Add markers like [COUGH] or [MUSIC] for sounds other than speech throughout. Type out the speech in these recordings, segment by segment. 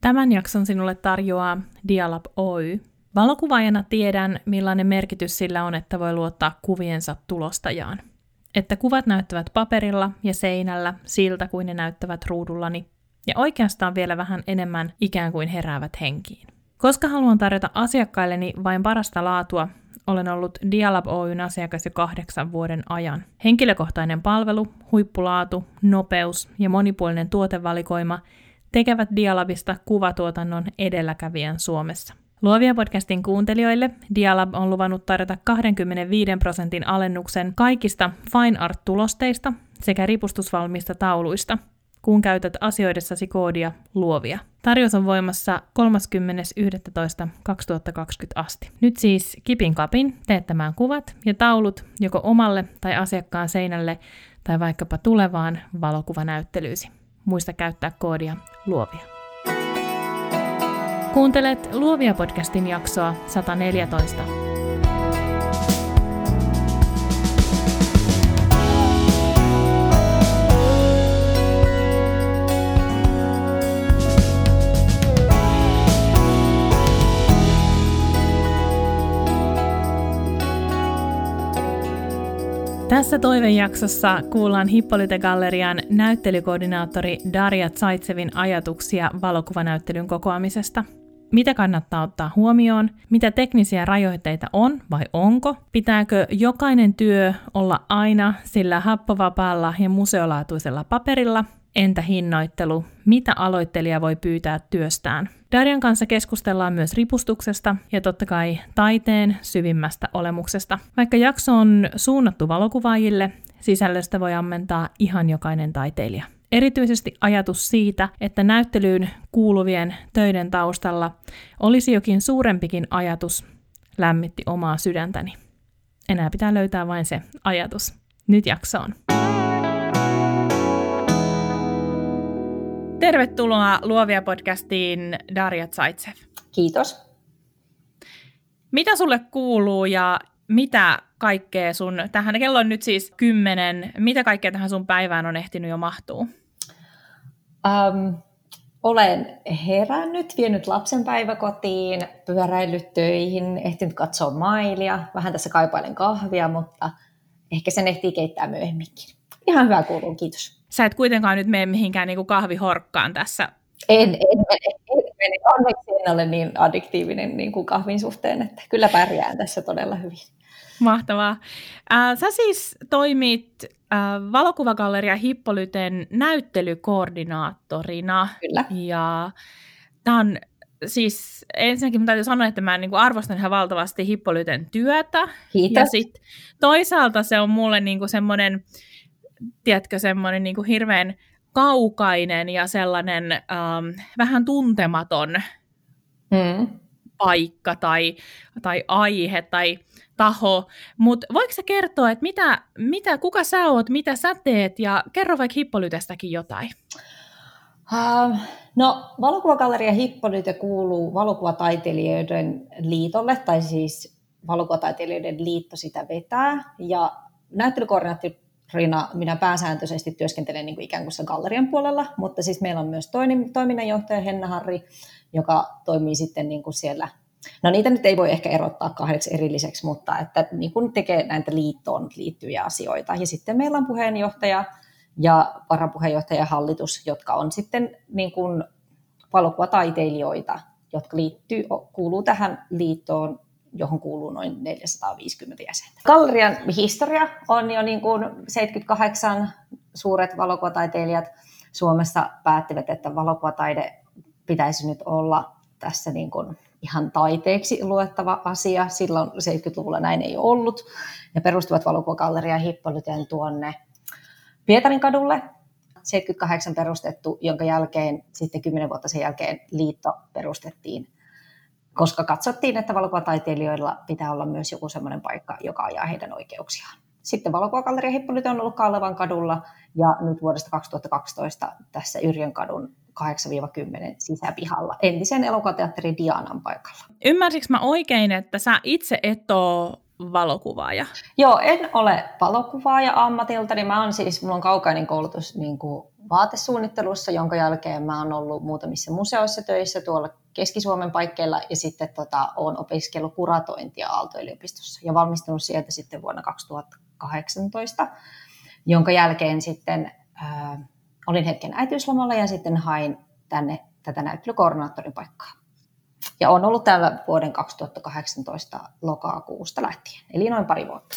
Tämän jakson sinulle tarjoaa Dialab Oy. Valokuvaajana tiedän, millainen merkitys sillä on, että voi luottaa kuviensa tulostajaan. Että kuvat näyttävät paperilla ja seinällä siltä kuin ne näyttävät ruudullani, ja oikeastaan vielä vähän enemmän ikään kuin heräävät henkiin. Koska haluan tarjota asiakkailleni vain parasta laatua, olen ollut Dialab Oyn asiakas jo kahdeksan vuoden ajan. Henkilökohtainen palvelu, huippulaatu, nopeus ja monipuolinen tuotevalikoima tekevät Dialabista kuvatuotannon edelläkävijän Suomessa. Luovia podcastin kuuntelijoille Dialab on luvannut tarjota 25 prosentin alennuksen kaikista Fine Art-tulosteista sekä ripustusvalmista tauluista – kun käytät asioidessasi koodia luovia. Tarjous on voimassa 30.11.2020 asti. Nyt siis kipin kapin teettämään kuvat ja taulut joko omalle tai asiakkaan seinälle tai vaikkapa tulevaan valokuvanäyttelyysi. Muista käyttää koodia luovia. Kuuntelet Luovia podcastin jaksoa 114. Tässä toivejaksossa kuullaan Hippolyte Gallerian näyttelykoordinaattori Darja Tsaitsevin ajatuksia valokuvanäyttelyn kokoamisesta. Mitä kannattaa ottaa huomioon? Mitä teknisiä rajoitteita on vai onko? Pitääkö jokainen työ olla aina sillä happovapaalla ja museolaatuisella paperilla? Entä hinnoittelu? Mitä aloittelija voi pyytää työstään? Darjan kanssa keskustellaan myös ripustuksesta ja totta kai taiteen syvimmästä olemuksesta. Vaikka jakso on suunnattu valokuvaajille, sisällöstä voi ammentaa ihan jokainen taiteilija. Erityisesti ajatus siitä, että näyttelyyn kuuluvien töiden taustalla olisi jokin suurempikin ajatus, lämmitti omaa sydäntäni. Enää pitää löytää vain se ajatus. Nyt jaksoon. Tervetuloa Luovia podcastiin Darja Tsaitsev. Kiitos. Mitä sulle kuuluu ja mitä kaikkea sun, tähän kello on nyt siis kymmenen, mitä kaikkea tähän sun päivään on ehtinyt jo mahtuu? Um, olen herännyt, vienyt lapsen päiväkotiin, pyöräillyt töihin, ehtinyt katsoa mailia, vähän tässä kaipailen kahvia, mutta ehkä sen ehtii keittää myöhemminkin. Ihan hyvä kuuluu, kiitos. Sä et kuitenkaan nyt mene mihinkään niin kuin kahvihorkkaan tässä. En, en. En mene. Onneksi en ole niin addiktiivinen niin kuin kahvin suhteen, että kyllä pärjään tässä todella hyvin. Mahtavaa. Äh, sä siis toimit äh, valokuvagalleria Hippolyten näyttelykoordinaattorina. Kyllä. Ja tämä on siis ensinnäkin täytyy sanoa, että mä niin kuin arvostan ihan valtavasti Hippolyten työtä. Kiitos. Ja sit toisaalta se on mulle niin kuin semmoinen tiedätkö, semmoinen niin kuin hirveän kaukainen ja sellainen ähm, vähän tuntematon mm. paikka tai, tai aihe tai taho. Mutta voiko sä kertoa, että mitä, mitä, kuka sä oot, mitä sä teet ja kerro vaikka Hippolytestäkin jotain. Uh, no, valokuvagalleria Hippolyte kuuluu valokuvataiteilijoiden liitolle, tai siis valokuvataiteilijoiden liitto sitä vetää, ja näyttelykoordinaatti Rina, minä pääsääntöisesti työskentelen niin kuin ikään kuin gallerian puolella, mutta siis meillä on myös toinen toiminnanjohtaja Henna Harri, joka toimii sitten niin kuin siellä, no niitä nyt ei voi ehkä erottaa kahdeksi erilliseksi, mutta että niin kuin tekee näitä liittoon liittyviä asioita. Ja sitten meillä on puheenjohtaja ja varapuheenjohtaja hallitus, jotka on sitten niin kuin valokuvataiteilijoita, jotka liittyy, kuuluu tähän liittoon johon kuuluu noin 450 jäsentä. Gallerian historia on jo niin kuin 78 suuret valokuvataiteilijat Suomessa päättivät, että valokuvataide pitäisi nyt olla tässä niin kuin ihan taiteeksi luettava asia. Silloin 70-luvulla näin ei ollut. Ne perustuvat valokuvagalleria Hippolyteen tuonne Pietarin kadulle 78 perustettu, jonka jälkeen sitten 10 vuotta sen jälkeen liitto perustettiin koska katsottiin, että valokuvataiteilijoilla pitää olla myös joku sellainen paikka, joka ajaa heidän oikeuksiaan. Sitten valokuvagalleria Hippolyte on ollut Kallevan kadulla ja nyt vuodesta 2012 tässä Yrjön kadun 8-10 sisäpihalla entisen elokuvateatterin Dianan paikalla. Ymmärsikö mä oikein, että sä itse et ole valokuvaaja? Joo, en ole valokuvaaja ammatilta, niin mä oon siis, mulla on kaukainen koulutus niin kuin vaatesuunnittelussa, jonka jälkeen mä oon ollut muutamissa museoissa töissä tuolla Keski-Suomen paikkeilla ja sitten tota, olen opiskellut kuratointia Aalto-yliopistossa ja valmistunut sieltä sitten vuonna 2018, jonka jälkeen sitten äh, olin hetken äitiyslomalla ja sitten hain tänne tätä näyttelykoordinaattorin paikkaa. Ja on ollut täällä vuoden 2018 lokakuusta lähtien, eli noin pari vuotta.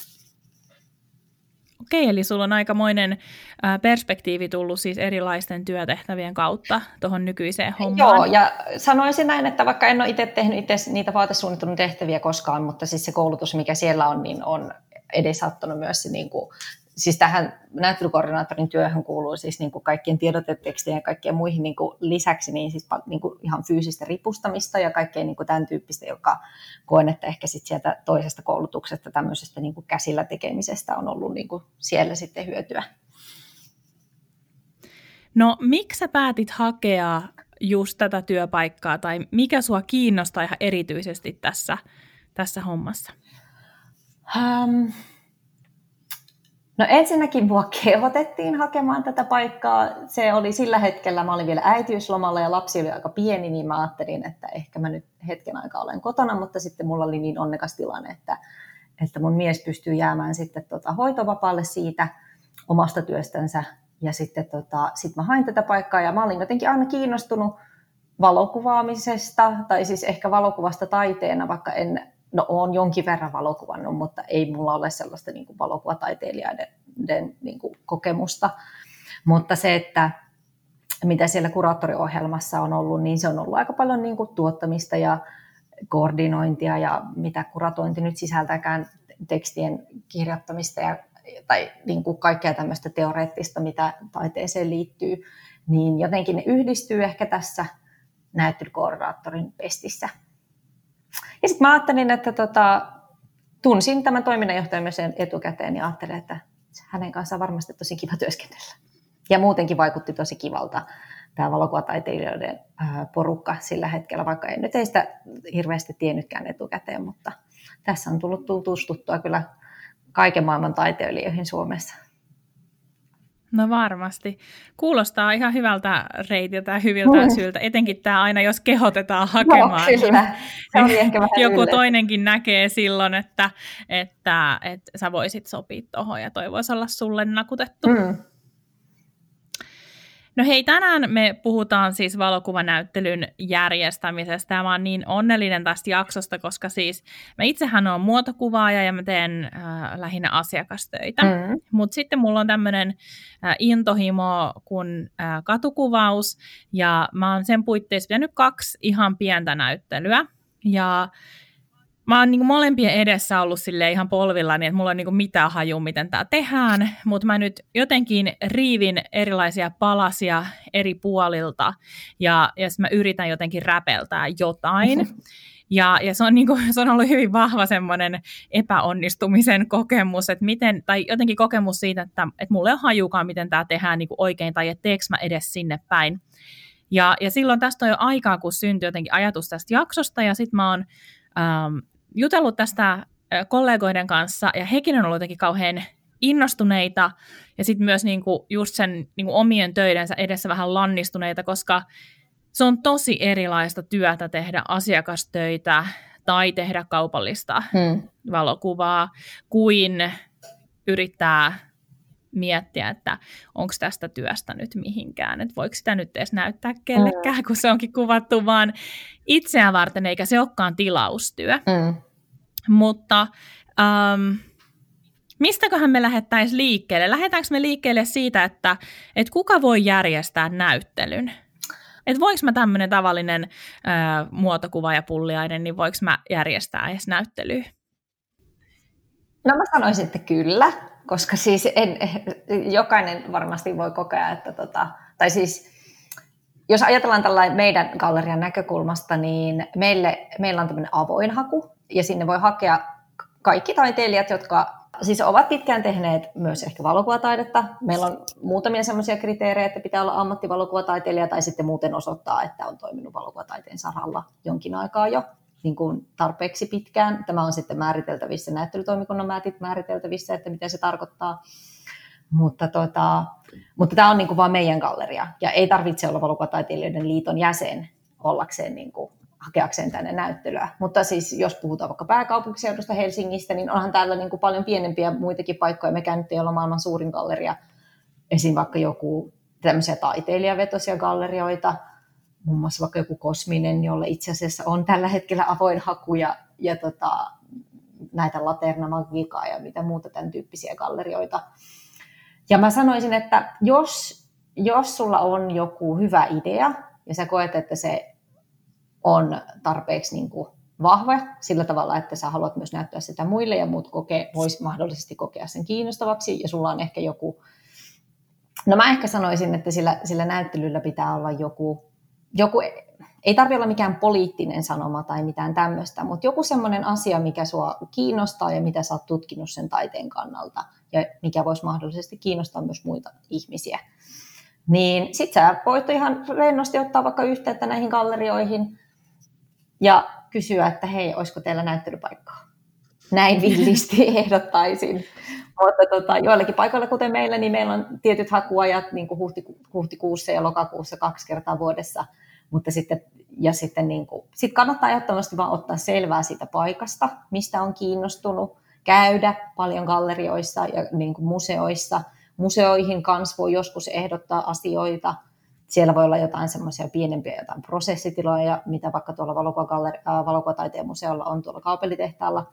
Okei, eli sulla on aikamoinen perspektiivi tullut siis erilaisten työtehtävien kautta tuohon nykyiseen hommaan. Joo, ja sanoisin näin, että vaikka en ole itse tehnyt itse niitä vaatesuunnittelun tehtäviä koskaan, mutta siis se koulutus, mikä siellä on, niin on edesauttanut myös niin kuin siis tähän näyttelykoordinaattorin työhön kuuluu siis niin kuin kaikkien tiedotetekstien ja kaikkien muihin niin kuin lisäksi niin siis niin kuin ihan fyysistä ripustamista ja kaikkea niin kuin tämän tyyppistä, joka koen, että ehkä sit sieltä toisesta koulutuksesta tämmöisestä niin kuin käsillä tekemisestä on ollut niin kuin siellä sitten hyötyä. No miksi sä päätit hakea just tätä työpaikkaa tai mikä sua kiinnostaa ihan erityisesti tässä, tässä hommassa? Um, No ensinnäkin mua kehotettiin hakemaan tätä paikkaa. Se oli sillä hetkellä, mä olin vielä äitiyslomalla ja lapsi oli aika pieni, niin mä ajattelin, että ehkä mä nyt hetken aikaa olen kotona, mutta sitten mulla oli niin onnekas tilanne, että, että mun mies pystyy jäämään sitten tota hoitovapaalle siitä omasta työstänsä. Ja sitten tota, sit mä hain tätä paikkaa ja mä olin jotenkin aina kiinnostunut valokuvaamisesta, tai siis ehkä valokuvasta taiteena, vaikka en no on jonkin verran valokuvannut, mutta ei mulla ole sellaista niin kuin valokuvataiteilijaiden niin kuin kokemusta. Mutta se, että mitä siellä kuraattoriohjelmassa on ollut, niin se on ollut aika paljon niin kuin tuottamista ja koordinointia ja mitä kuratointi nyt sisältääkään tekstien kirjoittamista ja, tai niin kuin kaikkea tämmöistä teoreettista, mitä taiteeseen liittyy, niin jotenkin ne yhdistyy ehkä tässä näyttelykoordinaattorin pestissä. Ja sitten mä ajattelin, että tota, tunsin tämän toiminnanjohtajan myös etukäteen ja ajattelin, että hänen kanssaan varmasti tosi kiva työskennellä. Ja muutenkin vaikutti tosi kivalta tämä valokuvataiteilijoiden porukka sillä hetkellä, vaikka en nyt ei sitä hirveästi tiennytkään etukäteen, mutta tässä on tullut tutustuttua kyllä kaiken maailman taiteilijoihin Suomessa. No varmasti. Kuulostaa ihan hyvältä reitiltä ja hyviltä mm. syiltä, etenkin tämä aina, jos kehotetaan hakemaan. No, kyllä. Se oli ehkä vähän Joku ylle. toinenkin näkee silloin, että, että, että sä voisit sopia tuohon ja toi voisi olla sulle nakutettu. Mm. No hei, tänään me puhutaan siis valokuvanäyttelyn järjestämisestä ja mä oon niin onnellinen tästä jaksosta, koska siis mä itsehän oon muotokuvaaja ja mä teen äh, lähinnä asiakastöitä. Mm. Mutta sitten mulla on tämmöinen äh, intohimo kuin äh, katukuvaus ja mä oon sen puitteissa pitänyt kaksi ihan pientä näyttelyä. Ja mä oon niin molempien edessä ollut sille ihan polvilla, niin että mulla on niin mitään haju, miten tämä tehdään, mutta mä nyt jotenkin riivin erilaisia palasia eri puolilta ja, ja mä yritän jotenkin räpeltää jotain. [LAUGHS] Ja, ja se, on niin kuin, se on ollut hyvin vahva semmoinen epäonnistumisen kokemus, että miten, tai jotenkin kokemus siitä, että, että mulla ei ole hajukaan, miten tämä tehdään niin kuin oikein, tai että teekö mä edes sinne päin. Ja, ja silloin tästä on jo aikaa, kun syntyi jotenkin ajatus tästä jaksosta, ja sitten mä oon ähm, jutellut tästä kollegoiden kanssa, ja hekin on ollut jotenkin kauhean innostuneita, ja sitten myös niinku just sen niinku omien töidensä edessä vähän lannistuneita, koska se on tosi erilaista työtä tehdä asiakastöitä tai tehdä kaupallista hmm. valokuvaa, kuin yrittää miettiä, että onko tästä työstä nyt mihinkään, että voiko sitä nyt edes näyttää kellekään, mm. kun se onkin kuvattu vaan itseään varten, eikä se olekaan tilaustyö. Mm. Mutta um, mistäköhän me lähettäisiin liikkeelle? Lähdetäänkö me liikkeelle siitä, että, että kuka voi järjestää näyttelyn? Että voiko mä tämmöinen tavallinen äh, muotokuva ja pulliainen, niin voiko mä järjestää edes näyttelyä? No mä sanoisin, että kyllä koska siis en, jokainen varmasti voi kokea, että tota, tai siis jos ajatellaan tällainen meidän gallerian näkökulmasta, niin meille, meillä on tämmöinen avoin haku, ja sinne voi hakea kaikki taiteilijat, jotka siis ovat pitkään tehneet myös ehkä valokuvataidetta. Meillä on muutamia semmoisia kriteerejä, että pitää olla ammattivalokuvataiteilija tai sitten muuten osoittaa, että on toiminut valokuvataiteen saralla jonkin aikaa jo. Niin kuin tarpeeksi pitkään. Tämä on sitten määriteltävissä, näyttelytoimikunnan määriteltävissä, että mitä se tarkoittaa. Mutta, tota, mutta tämä on niin kuin vain meidän galleria, ja ei tarvitse olla valokuvataiteilijoiden liiton jäsen ollakseen niin kuin, hakeakseen tänne näyttelyä. Mutta siis jos puhutaan vaikka pääkaupunkiseudusta Helsingistä, niin onhan täällä niin kuin paljon pienempiä muitakin paikkoja. Mekään nyt ei olla maailman suurin galleria. Esim. vaikka joku tämmöisiä taiteilijavetoisia gallerioita, muun muassa vaikka joku Kosminen, jolle itse asiassa on tällä hetkellä avoin haku ja, ja tota, näitä Laterna Magikaa ja mitä muuta tämän tyyppisiä gallerioita. Ja mä sanoisin, että jos, jos sulla on joku hyvä idea ja sä koet, että se on tarpeeksi niin kuin vahva sillä tavalla, että sä haluat myös näyttää sitä muille ja muut kokee, voisi mahdollisesti kokea sen kiinnostavaksi ja sulla on ehkä joku, no mä ehkä sanoisin, että sillä, sillä näyttelyllä pitää olla joku, joku ei tarvitse olla mikään poliittinen sanoma tai mitään tämmöistä, mutta joku semmoinen asia, mikä sua kiinnostaa ja mitä sä oot tutkinut sen taiteen kannalta ja mikä voisi mahdollisesti kiinnostaa myös muita ihmisiä. Niin sit sä voit ihan rennosti ottaa vaikka yhteyttä näihin gallerioihin ja kysyä, että hei, olisiko teillä näyttelypaikkaa? Näin villisti [LAUGHS] ehdottaisin. Mutta tota, joillakin paikoilla, kuten meillä, niin meillä on tietyt hakuajat niin kuin huhtiku- huhtikuussa ja lokakuussa kaksi kertaa vuodessa. Mutta sitten, ja sitten niin kuin, sit kannattaa ehdottomasti vaan ottaa selvää siitä paikasta, mistä on kiinnostunut, käydä paljon gallerioissa ja niin kuin museoissa. Museoihin kanssa voi joskus ehdottaa asioita – siellä voi olla jotain semmoisia pienempiä jotain prosessitiloja, mitä vaikka tuolla valokuvagalleri- valokuvataiteen museolla on tuolla kaupelitehtaalla,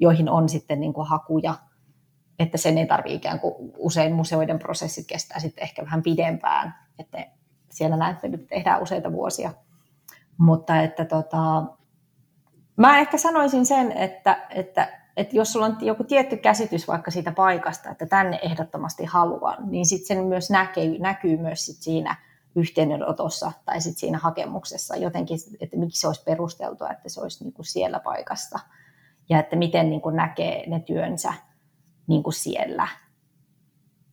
joihin on sitten niin kuin hakuja, että sen ei tarvitse ikään kuin usein museoiden prosessit kestää sitten ehkä vähän pidempään, että siellä näyttelyt tehdään useita vuosia. Mutta että tota, mä ehkä sanoisin sen, että, että, että jos sulla on joku tietty käsitys vaikka siitä paikasta, että tänne ehdottomasti haluan, niin sitten sen myös näkyy, näkyy myös sit siinä – yhteydenotossa tai sit siinä hakemuksessa jotenkin, että miksi se olisi perusteltua, että se olisi niin kuin siellä paikassa ja että miten niin kuin näkee ne työnsä niin kuin siellä.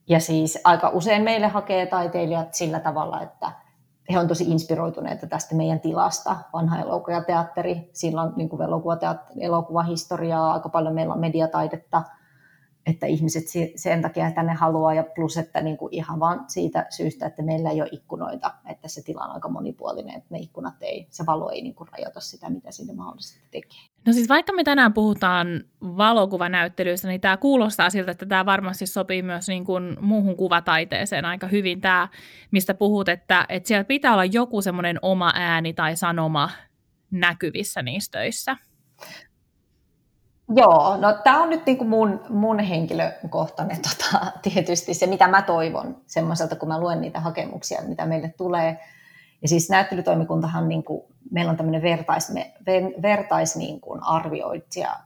Ja siis aika usein meille hakee taiteilijat sillä tavalla, että he on tosi inspiroituneita tästä meidän tilasta. Vanha elokuvateatteri, sillä on niin kuin elokuvahistoriaa, aika paljon meillä on mediataidetta – että ihmiset sen takia tänne haluaa, ja plus, että niin kuin ihan vaan siitä syystä, että meillä ei ole ikkunoita, että se tila on aika monipuolinen, että ne ikkunat ei, se valo ei niin kuin rajoita sitä, mitä sinne mahdollisesti tekee. No siis vaikka me tänään puhutaan valokuvanäyttelyistä, niin tämä kuulostaa siltä, että tämä varmasti sopii myös niin kuin muuhun kuvataiteeseen aika hyvin. Tämä, mistä puhut, että, että siellä pitää olla joku semmoinen oma ääni tai sanoma näkyvissä niissä töissä. Joo, no tämä on nyt niinku mun, mun henkilökohtainen [LAUGHS] tota, tietysti se, mitä mä toivon semmoiselta, kun mä luen niitä hakemuksia, mitä meille tulee. Ja siis näyttelytoimikuntahan, niinku, meillä on tämmöinen vertais, vertais niinku, arvioitsija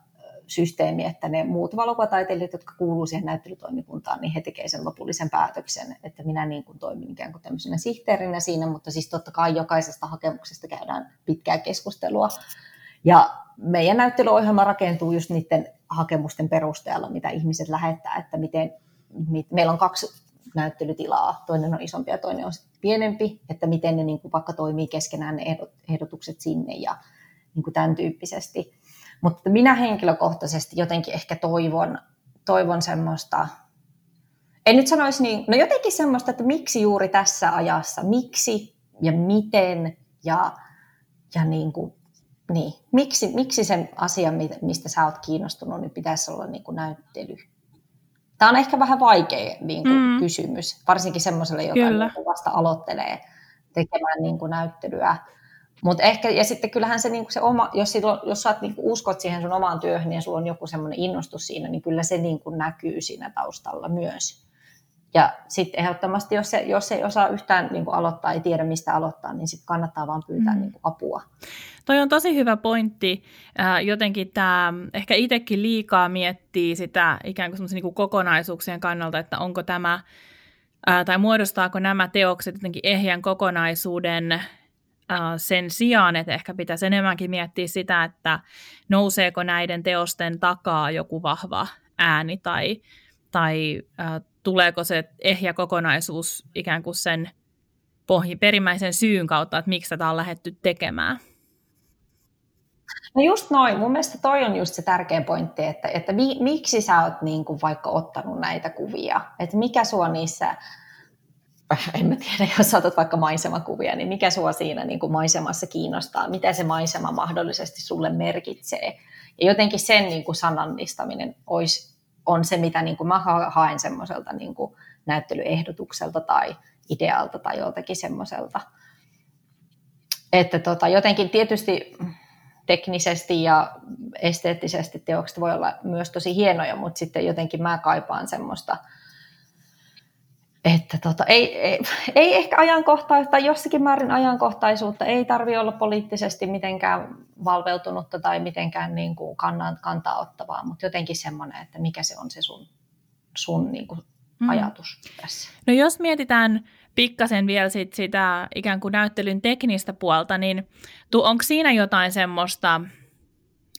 systeemi, että ne muut valokuvataiteilijat, jotka kuuluu siihen näyttelytoimikuntaan, niin he tekevät sen lopullisen päätöksen, että minä niin kuin toimin ikään kuin tämmöisenä sihteerinä siinä, mutta siis totta kai jokaisesta hakemuksesta käydään pitkää keskustelua. Ja meidän näyttelyohjelma rakentuu just niiden hakemusten perusteella, mitä ihmiset lähettää, että miten, mit, meillä on kaksi näyttelytilaa, toinen on isompi ja toinen on pienempi, että miten ne niin kuin vaikka toimii keskenään ne ehdotukset sinne ja niin kuin tämän tyyppisesti. Mutta minä henkilökohtaisesti jotenkin ehkä toivon, toivon semmoista, en nyt sanoisi niin, no jotenkin semmoista, että miksi juuri tässä ajassa, miksi ja miten ja, ja niin kuin niin. Miksi, miksi sen asian, mistä sä oot kiinnostunut, niin pitäisi olla niin kuin näyttely? Tämä on ehkä vähän vaikea niin kuin mm. kysymys, varsinkin semmoiselle, joka niin vasta aloittelee tekemään niin kuin näyttelyä. Mut ehkä, ja sitten kyllähän se, niin kuin se oma, jos, silloin, jos sä niin kuin uskot siihen sun omaan työhön ja sulla on joku semmoinen innostus siinä, niin kyllä se niin kuin näkyy siinä taustalla myös. Ja sitten ehdottomasti, jos, se, jos ei osaa yhtään niin kuin aloittaa, ei tiedä mistä aloittaa, niin sitten kannattaa vaan pyytää mm. niin kuin apua. Toi on tosi hyvä pointti. Äh, jotenkin tämä, ehkä itsekin liikaa miettii sitä ikään kuin niin kuin kokonaisuuksien kannalta, että onko tämä, äh, tai muodostaako nämä teokset jotenkin ehjän kokonaisuuden äh, sen sijaan, että ehkä pitäisi enemmänkin miettiä sitä, että nouseeko näiden teosten takaa joku vahva ääni tai, tai äh, tuleeko se ehjä kokonaisuus ikään kuin sen pohji, perimmäisen syyn kautta, että miksi tätä on lähdetty tekemään? No just noin. Mun mielestä toi on just se tärkeä pointti, että, että mi, miksi sä oot niin kuin vaikka ottanut näitä kuvia. Että mikä sua niissä, en mä tiedä, jos otat vaikka maisemakuvia, niin mikä sua siinä niin kuin maisemassa kiinnostaa, mitä se maisema mahdollisesti sulle merkitsee. Ja jotenkin sen niin kuin sanallistaminen olisi, on se, mitä niin kuin mä haen semmoiselta niin kuin näyttelyehdotukselta tai idealta tai joltakin semmoiselta. Että tota, jotenkin tietysti teknisesti ja esteettisesti teokset voi olla myös tosi hienoja, mutta sitten jotenkin mä kaipaan semmoista, että tota, ei, ei, ei ehkä ajankohtaista, jossakin määrin ajankohtaisuutta, ei tarvi olla poliittisesti mitenkään valveutunutta tai mitenkään niin kuin kannan, kantaa ottavaa, mutta jotenkin semmoinen, että mikä se on se sun, sun niin kuin mm. ajatus tässä. No jos mietitään pikkasen vielä sit sitä ikään kuin näyttelyn teknistä puolta, niin onko siinä jotain semmoista,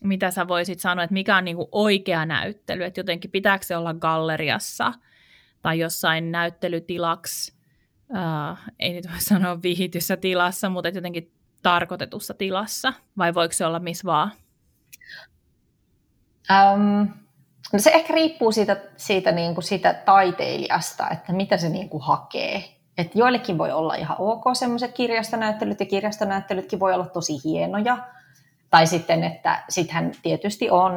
mitä sä voisit sanoa, että mikä on niin kuin oikea näyttely, että jotenkin pitääkö se olla galleriassa tai jossain näyttelytilaksi, äh, ei nyt voi [LAUGHS] sanoa vihityssä tilassa, mutta jotenkin tarkoitetussa tilassa, vai voiko se olla missä vaan? Um, no se ehkä riippuu siitä, siitä, niin kuin siitä taiteilijasta, että mitä se niin kuin hakee. Et joillekin voi olla ihan ok semmoiset kirjastonäyttelyt, ja kirjastonäyttelytkin voi olla tosi hienoja. Tai sitten, että sittenhän tietysti on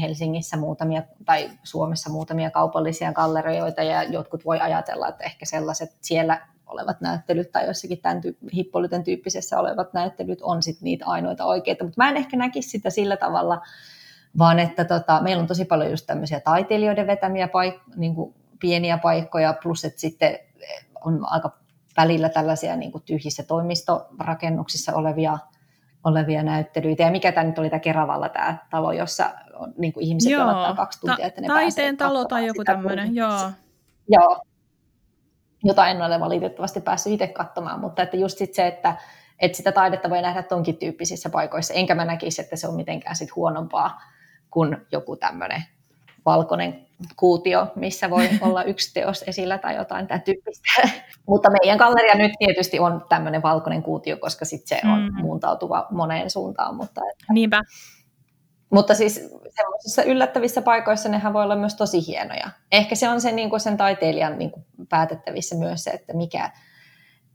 Helsingissä muutamia tai Suomessa muutamia kaupallisia gallerioita, ja jotkut voi ajatella, että ehkä sellaiset siellä olevat näyttelyt tai jossakin tämän tyyp- hippolyten tyyppisessä olevat näyttelyt on sitten niitä ainoita oikeita. Mutta mä en ehkä näkisi sitä sillä tavalla, vaan että tota, meillä on tosi paljon just tämmöisiä taiteilijoiden vetämiä paik- niin kuin pieniä paikkoja, plus että sitten on aika välillä tällaisia niin kuin tyhjissä toimistorakennuksissa olevia, olevia näyttelyitä. Ja mikä tämä nyt oli tämä Keravalla tämä talo, jossa on, niin kuin ihmiset joo, odottaa kaksi tuntia, että ne Taiteen talo tai joku tämmöinen, joo. Joo, jota en ole valitettavasti päässyt itse katsomaan, mutta että just sit se, että, että sitä taidetta voi nähdä tonkin tyyppisissä paikoissa, enkä mä näkisi, että se on mitenkään sit huonompaa kuin joku tämmöinen valkoinen kuutio, missä voi [LAUGHS] olla yksi teos esillä tai jotain tämän tyyppistä. [LAUGHS] Mutta meidän galleria nyt tietysti on tämmöinen valkoinen kuutio, koska sitten se on mm. muuntautuva moneen suuntaan. Mutta, että, Niinpä. Mutta siis semmoisissa yllättävissä paikoissa nehän voi olla myös tosi hienoja. Ehkä se on sen, niin kuin sen taiteilijan niin kuin päätettävissä myös se, että mikä,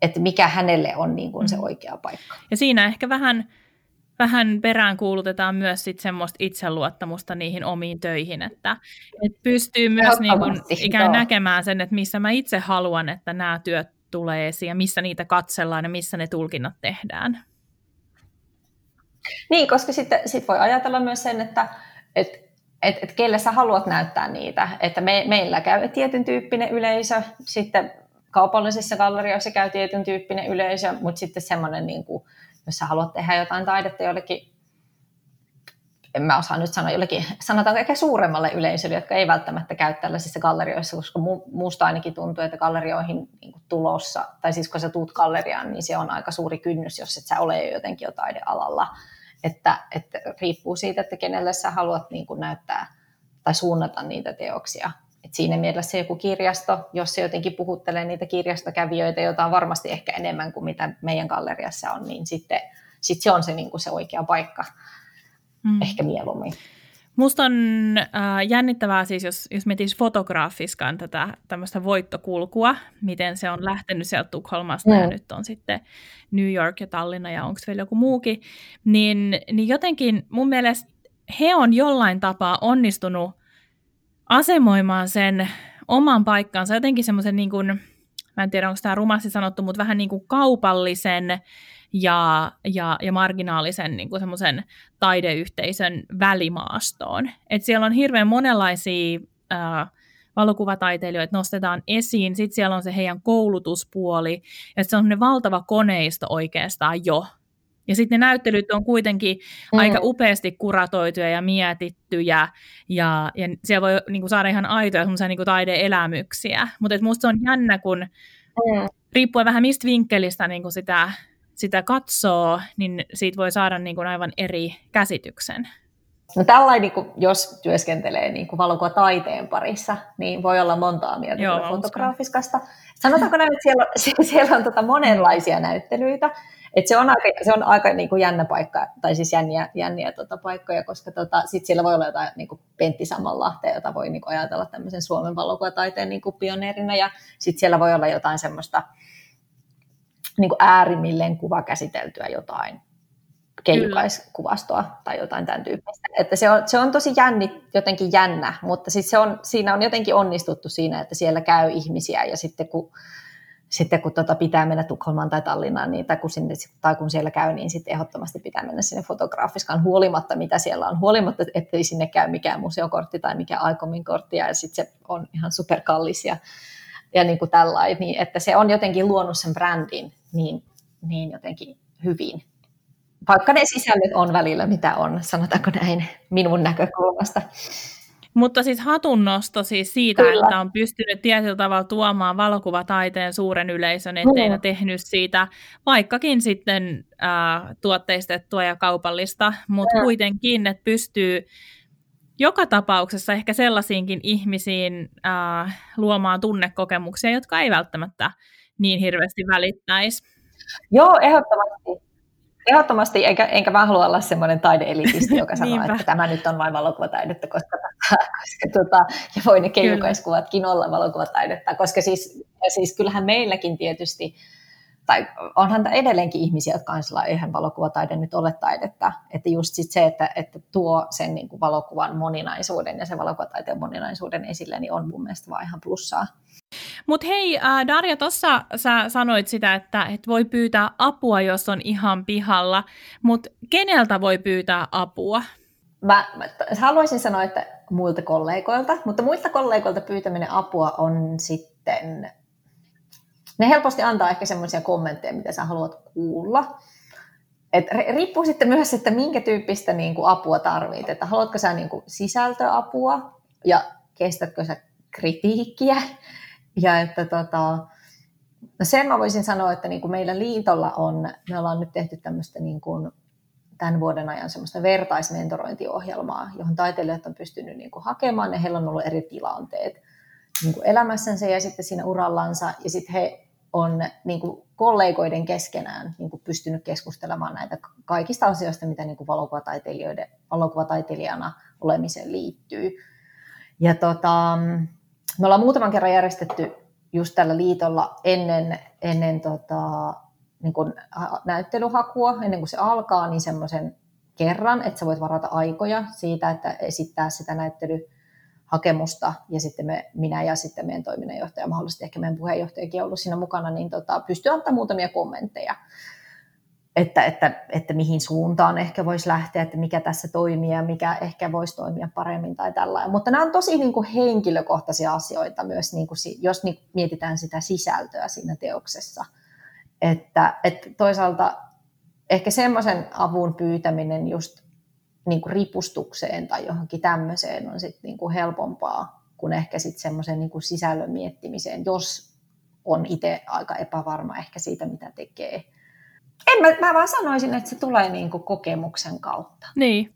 että mikä hänelle on niin kuin se mm. oikea paikka. Ja siinä ehkä vähän vähän perään kuulutetaan myös sit semmoista itseluottamusta niihin omiin töihin, että, että pystyy myös niin kuin ikään näkemään sen, että missä mä itse haluan, että nämä työt tulee esiin ja missä niitä katsellaan ja missä ne tulkinnat tehdään. Niin, koska sitten sit voi ajatella myös sen, että et, et, et kelle sä haluat näyttää niitä. Että me, meillä käy tietyn tyyppinen yleisö, sitten kaupallisissa gallerioissa käy tietyn tyyppinen yleisö, mutta sitten semmoinen niin kuin, jos sä haluat tehdä jotain taidetta jollekin, en mä osaa nyt sanoa jollekin, sanotaan ehkä suuremmalle yleisölle, jotka ei välttämättä käy tällaisissa gallerioissa, koska muusta ainakin tuntuu, että gallerioihin niin tulossa, tai siis kun sä tuut galleriaan, niin se on aika suuri kynnys, jos et sä ole jo jotenkin jo taidealalla. Että, että riippuu siitä, että kenelle sä haluat niin näyttää tai suunnata niitä teoksia. Et siinä mielessä joku kirjasto, jos se jotenkin puhuttelee niitä kirjastokävijöitä, joita on varmasti ehkä enemmän kuin mitä meidän galleriassa on, niin sitten sit se on se, niin kuin se oikea paikka mm. ehkä mieluummin. Musta on äh, jännittävää siis, jos, jos mietisi fotograafiskaan tätä tämmöistä voittokulkua, miten se on lähtenyt sieltä Tukholmasta mm. ja nyt on sitten New York ja Tallinna ja onko vielä joku muukin, niin, niin jotenkin mun mielestä he on jollain tapaa onnistunut asemoimaan sen oman paikkansa jotenkin semmoisen, niin kuin, mä en tiedä onko tämä rumasti sanottu, mutta vähän niin kuin kaupallisen ja, ja, ja marginaalisen niin kuin semmoisen taideyhteisön välimaastoon. Et siellä on hirveän monenlaisia äh, valokuvataiteilijoita nostetaan esiin, sitten siellä on se heidän koulutuspuoli, ja se on ne valtava koneisto oikeastaan jo, ja sitten ne näyttelyt on kuitenkin mm. aika upeasti kuratoituja ja mietittyjä, ja, ja siellä voi niin kuin, saada ihan aitoja semmoisia niin taideelämyksiä. Mutta musta se on jännä, kun mm. riippuen vähän mistä vinkkelistä niin kuin sitä, sitä katsoo, niin siitä voi saada niin kuin aivan eri käsityksen. No tällainen, niin kuin, jos työskentelee niin kuin valokuvataiteen parissa, niin voi olla montaa mieltä Joo, fotograafiskasta. Sanotaanko näin, että siellä on, [LAUGHS] siellä on tota monenlaisia näyttelyitä, et se on aika, se on aika niin kuin jännä paikka, tai siis jänniä, jänniä tota paikkoja, koska tota, sit siellä voi olla jotain niin kuin Pentti Samanlahtea, jota voi niin kuin ajatella tämmöisen Suomen valokuvataiteen niin kuin pioneerina, ja sitten siellä voi olla jotain semmoista niin kuin äärimmilleen kuvakäsiteltyä jotain keijukaiskuvastua tai jotain tämän tyyppistä. Että se on, se on tosi jänni, jotenkin jännä, mutta sit se on, siinä on jotenkin onnistuttu siinä, että siellä käy ihmisiä ja sitten kun sitten kun tota pitää mennä Tukholmaan tai Tallinnaan, niin, tai, kun sinne, tai kun siellä käy, niin sitten ehdottomasti pitää mennä sinne fotograafiskaan huolimatta, mitä siellä on, huolimatta, ettei sinne käy mikään museokortti tai mikä Aikomin kortti, ja sitten se on ihan superkallis ja, ja niin kuin tällainen, niin että se on jotenkin luonut sen brändin niin, niin jotenkin hyvin. Vaikka ne sisällöt on välillä mitä on, sanotaanko näin minun näkökulmasta. Mutta siis hatunnosto siis siitä, Kyllä. että on pystynyt tietyllä tavalla tuomaan valokuvataiteen suuren yleisön eteen mm. ja tehnyt siitä vaikkakin sitten äh, tuotteistettua ja kaupallista, mutta mm. kuitenkin, että pystyy joka tapauksessa ehkä sellaisiinkin ihmisiin äh, luomaan tunnekokemuksia, jotka ei välttämättä niin hirveästi välittäisi. Joo, ehdottomasti. Ehdottomasti, enkä, enkä mä halua olla semmoinen taideelitisti, joka sanoo, että tämä nyt on vain valokuvataidetta, koska, koska tota, ja voi ne keijukaiskuvatkin olla valokuvataidetta, koska siis, siis kyllähän meilläkin tietysti, tai onhan edelleenkin ihmisiä, jotka on sillä eihän valokuvataide nyt ole taidetta, että just sit se, että, että tuo sen niin kuin valokuvan moninaisuuden ja sen valokuvataiteen moninaisuuden esille, niin on mun mielestä vaan ihan plussaa. Mutta hei, äh, Darja, tuossa sä sanoit sitä, että et voi pyytää apua, jos on ihan pihalla, mutta keneltä voi pyytää apua? Mä, mä haluaisin sanoa, että muilta kollegoilta, mutta muilta kollegoilta pyytäminen apua on sitten, ne helposti antaa ehkä semmoisia kommentteja, mitä sä haluat kuulla. Et riippuu sitten myös, että minkä tyyppistä niin kuin apua tarvitset. Että haluatko sä niin kuin sisältöapua ja kestätkö sä kritiikkiä [LAUGHS] ja että tota, no sen mä voisin sanoa, että niin kuin meillä liitolla on, me ollaan nyt tehty tämmöistä niin kuin tämän vuoden ajan semmoista vertaismentorointiohjelmaa, johon taiteilijat on pystynyt niin kuin hakemaan ja heillä on ollut eri tilanteet niin kuin elämässänsä ja sitten siinä urallansa ja sitten he on niin kuin kollegoiden keskenään niin kuin pystynyt keskustelemaan näitä kaikista asioista, mitä niin kuin valokuvataiteilijoiden, valokuvataiteilijana olemiseen liittyy. Ja tota, me ollaan muutaman kerran järjestetty just tällä liitolla ennen, ennen tota, niin kuin näyttelyhakua, ennen kuin se alkaa, niin semmoisen kerran, että sä voit varata aikoja siitä, että esittää sitä näyttelyhakemusta, ja sitten me, minä ja sitten meidän toiminnanjohtaja, mahdollisesti ehkä meidän puheenjohtajakin ollut siinä mukana, niin tota, pystyy antamaan muutamia kommentteja että, että, että mihin suuntaan ehkä voisi lähteä, että mikä tässä toimii ja mikä ehkä voisi toimia paremmin tai tällainen. Mutta nämä on tosi niin kuin henkilökohtaisia asioita myös, niin kuin, jos mietitään sitä sisältöä siinä teoksessa. Että, että toisaalta ehkä semmoisen avun pyytäminen just niin kuin ripustukseen tai johonkin tämmöiseen on sit niin kuin helpompaa kuin ehkä sitten semmoisen niin kuin sisällön miettimiseen, jos on itse aika epävarma ehkä siitä, mitä tekee en mä, mä vaan sanoisin, että se tulee niin kuin kokemuksen kautta. Niin.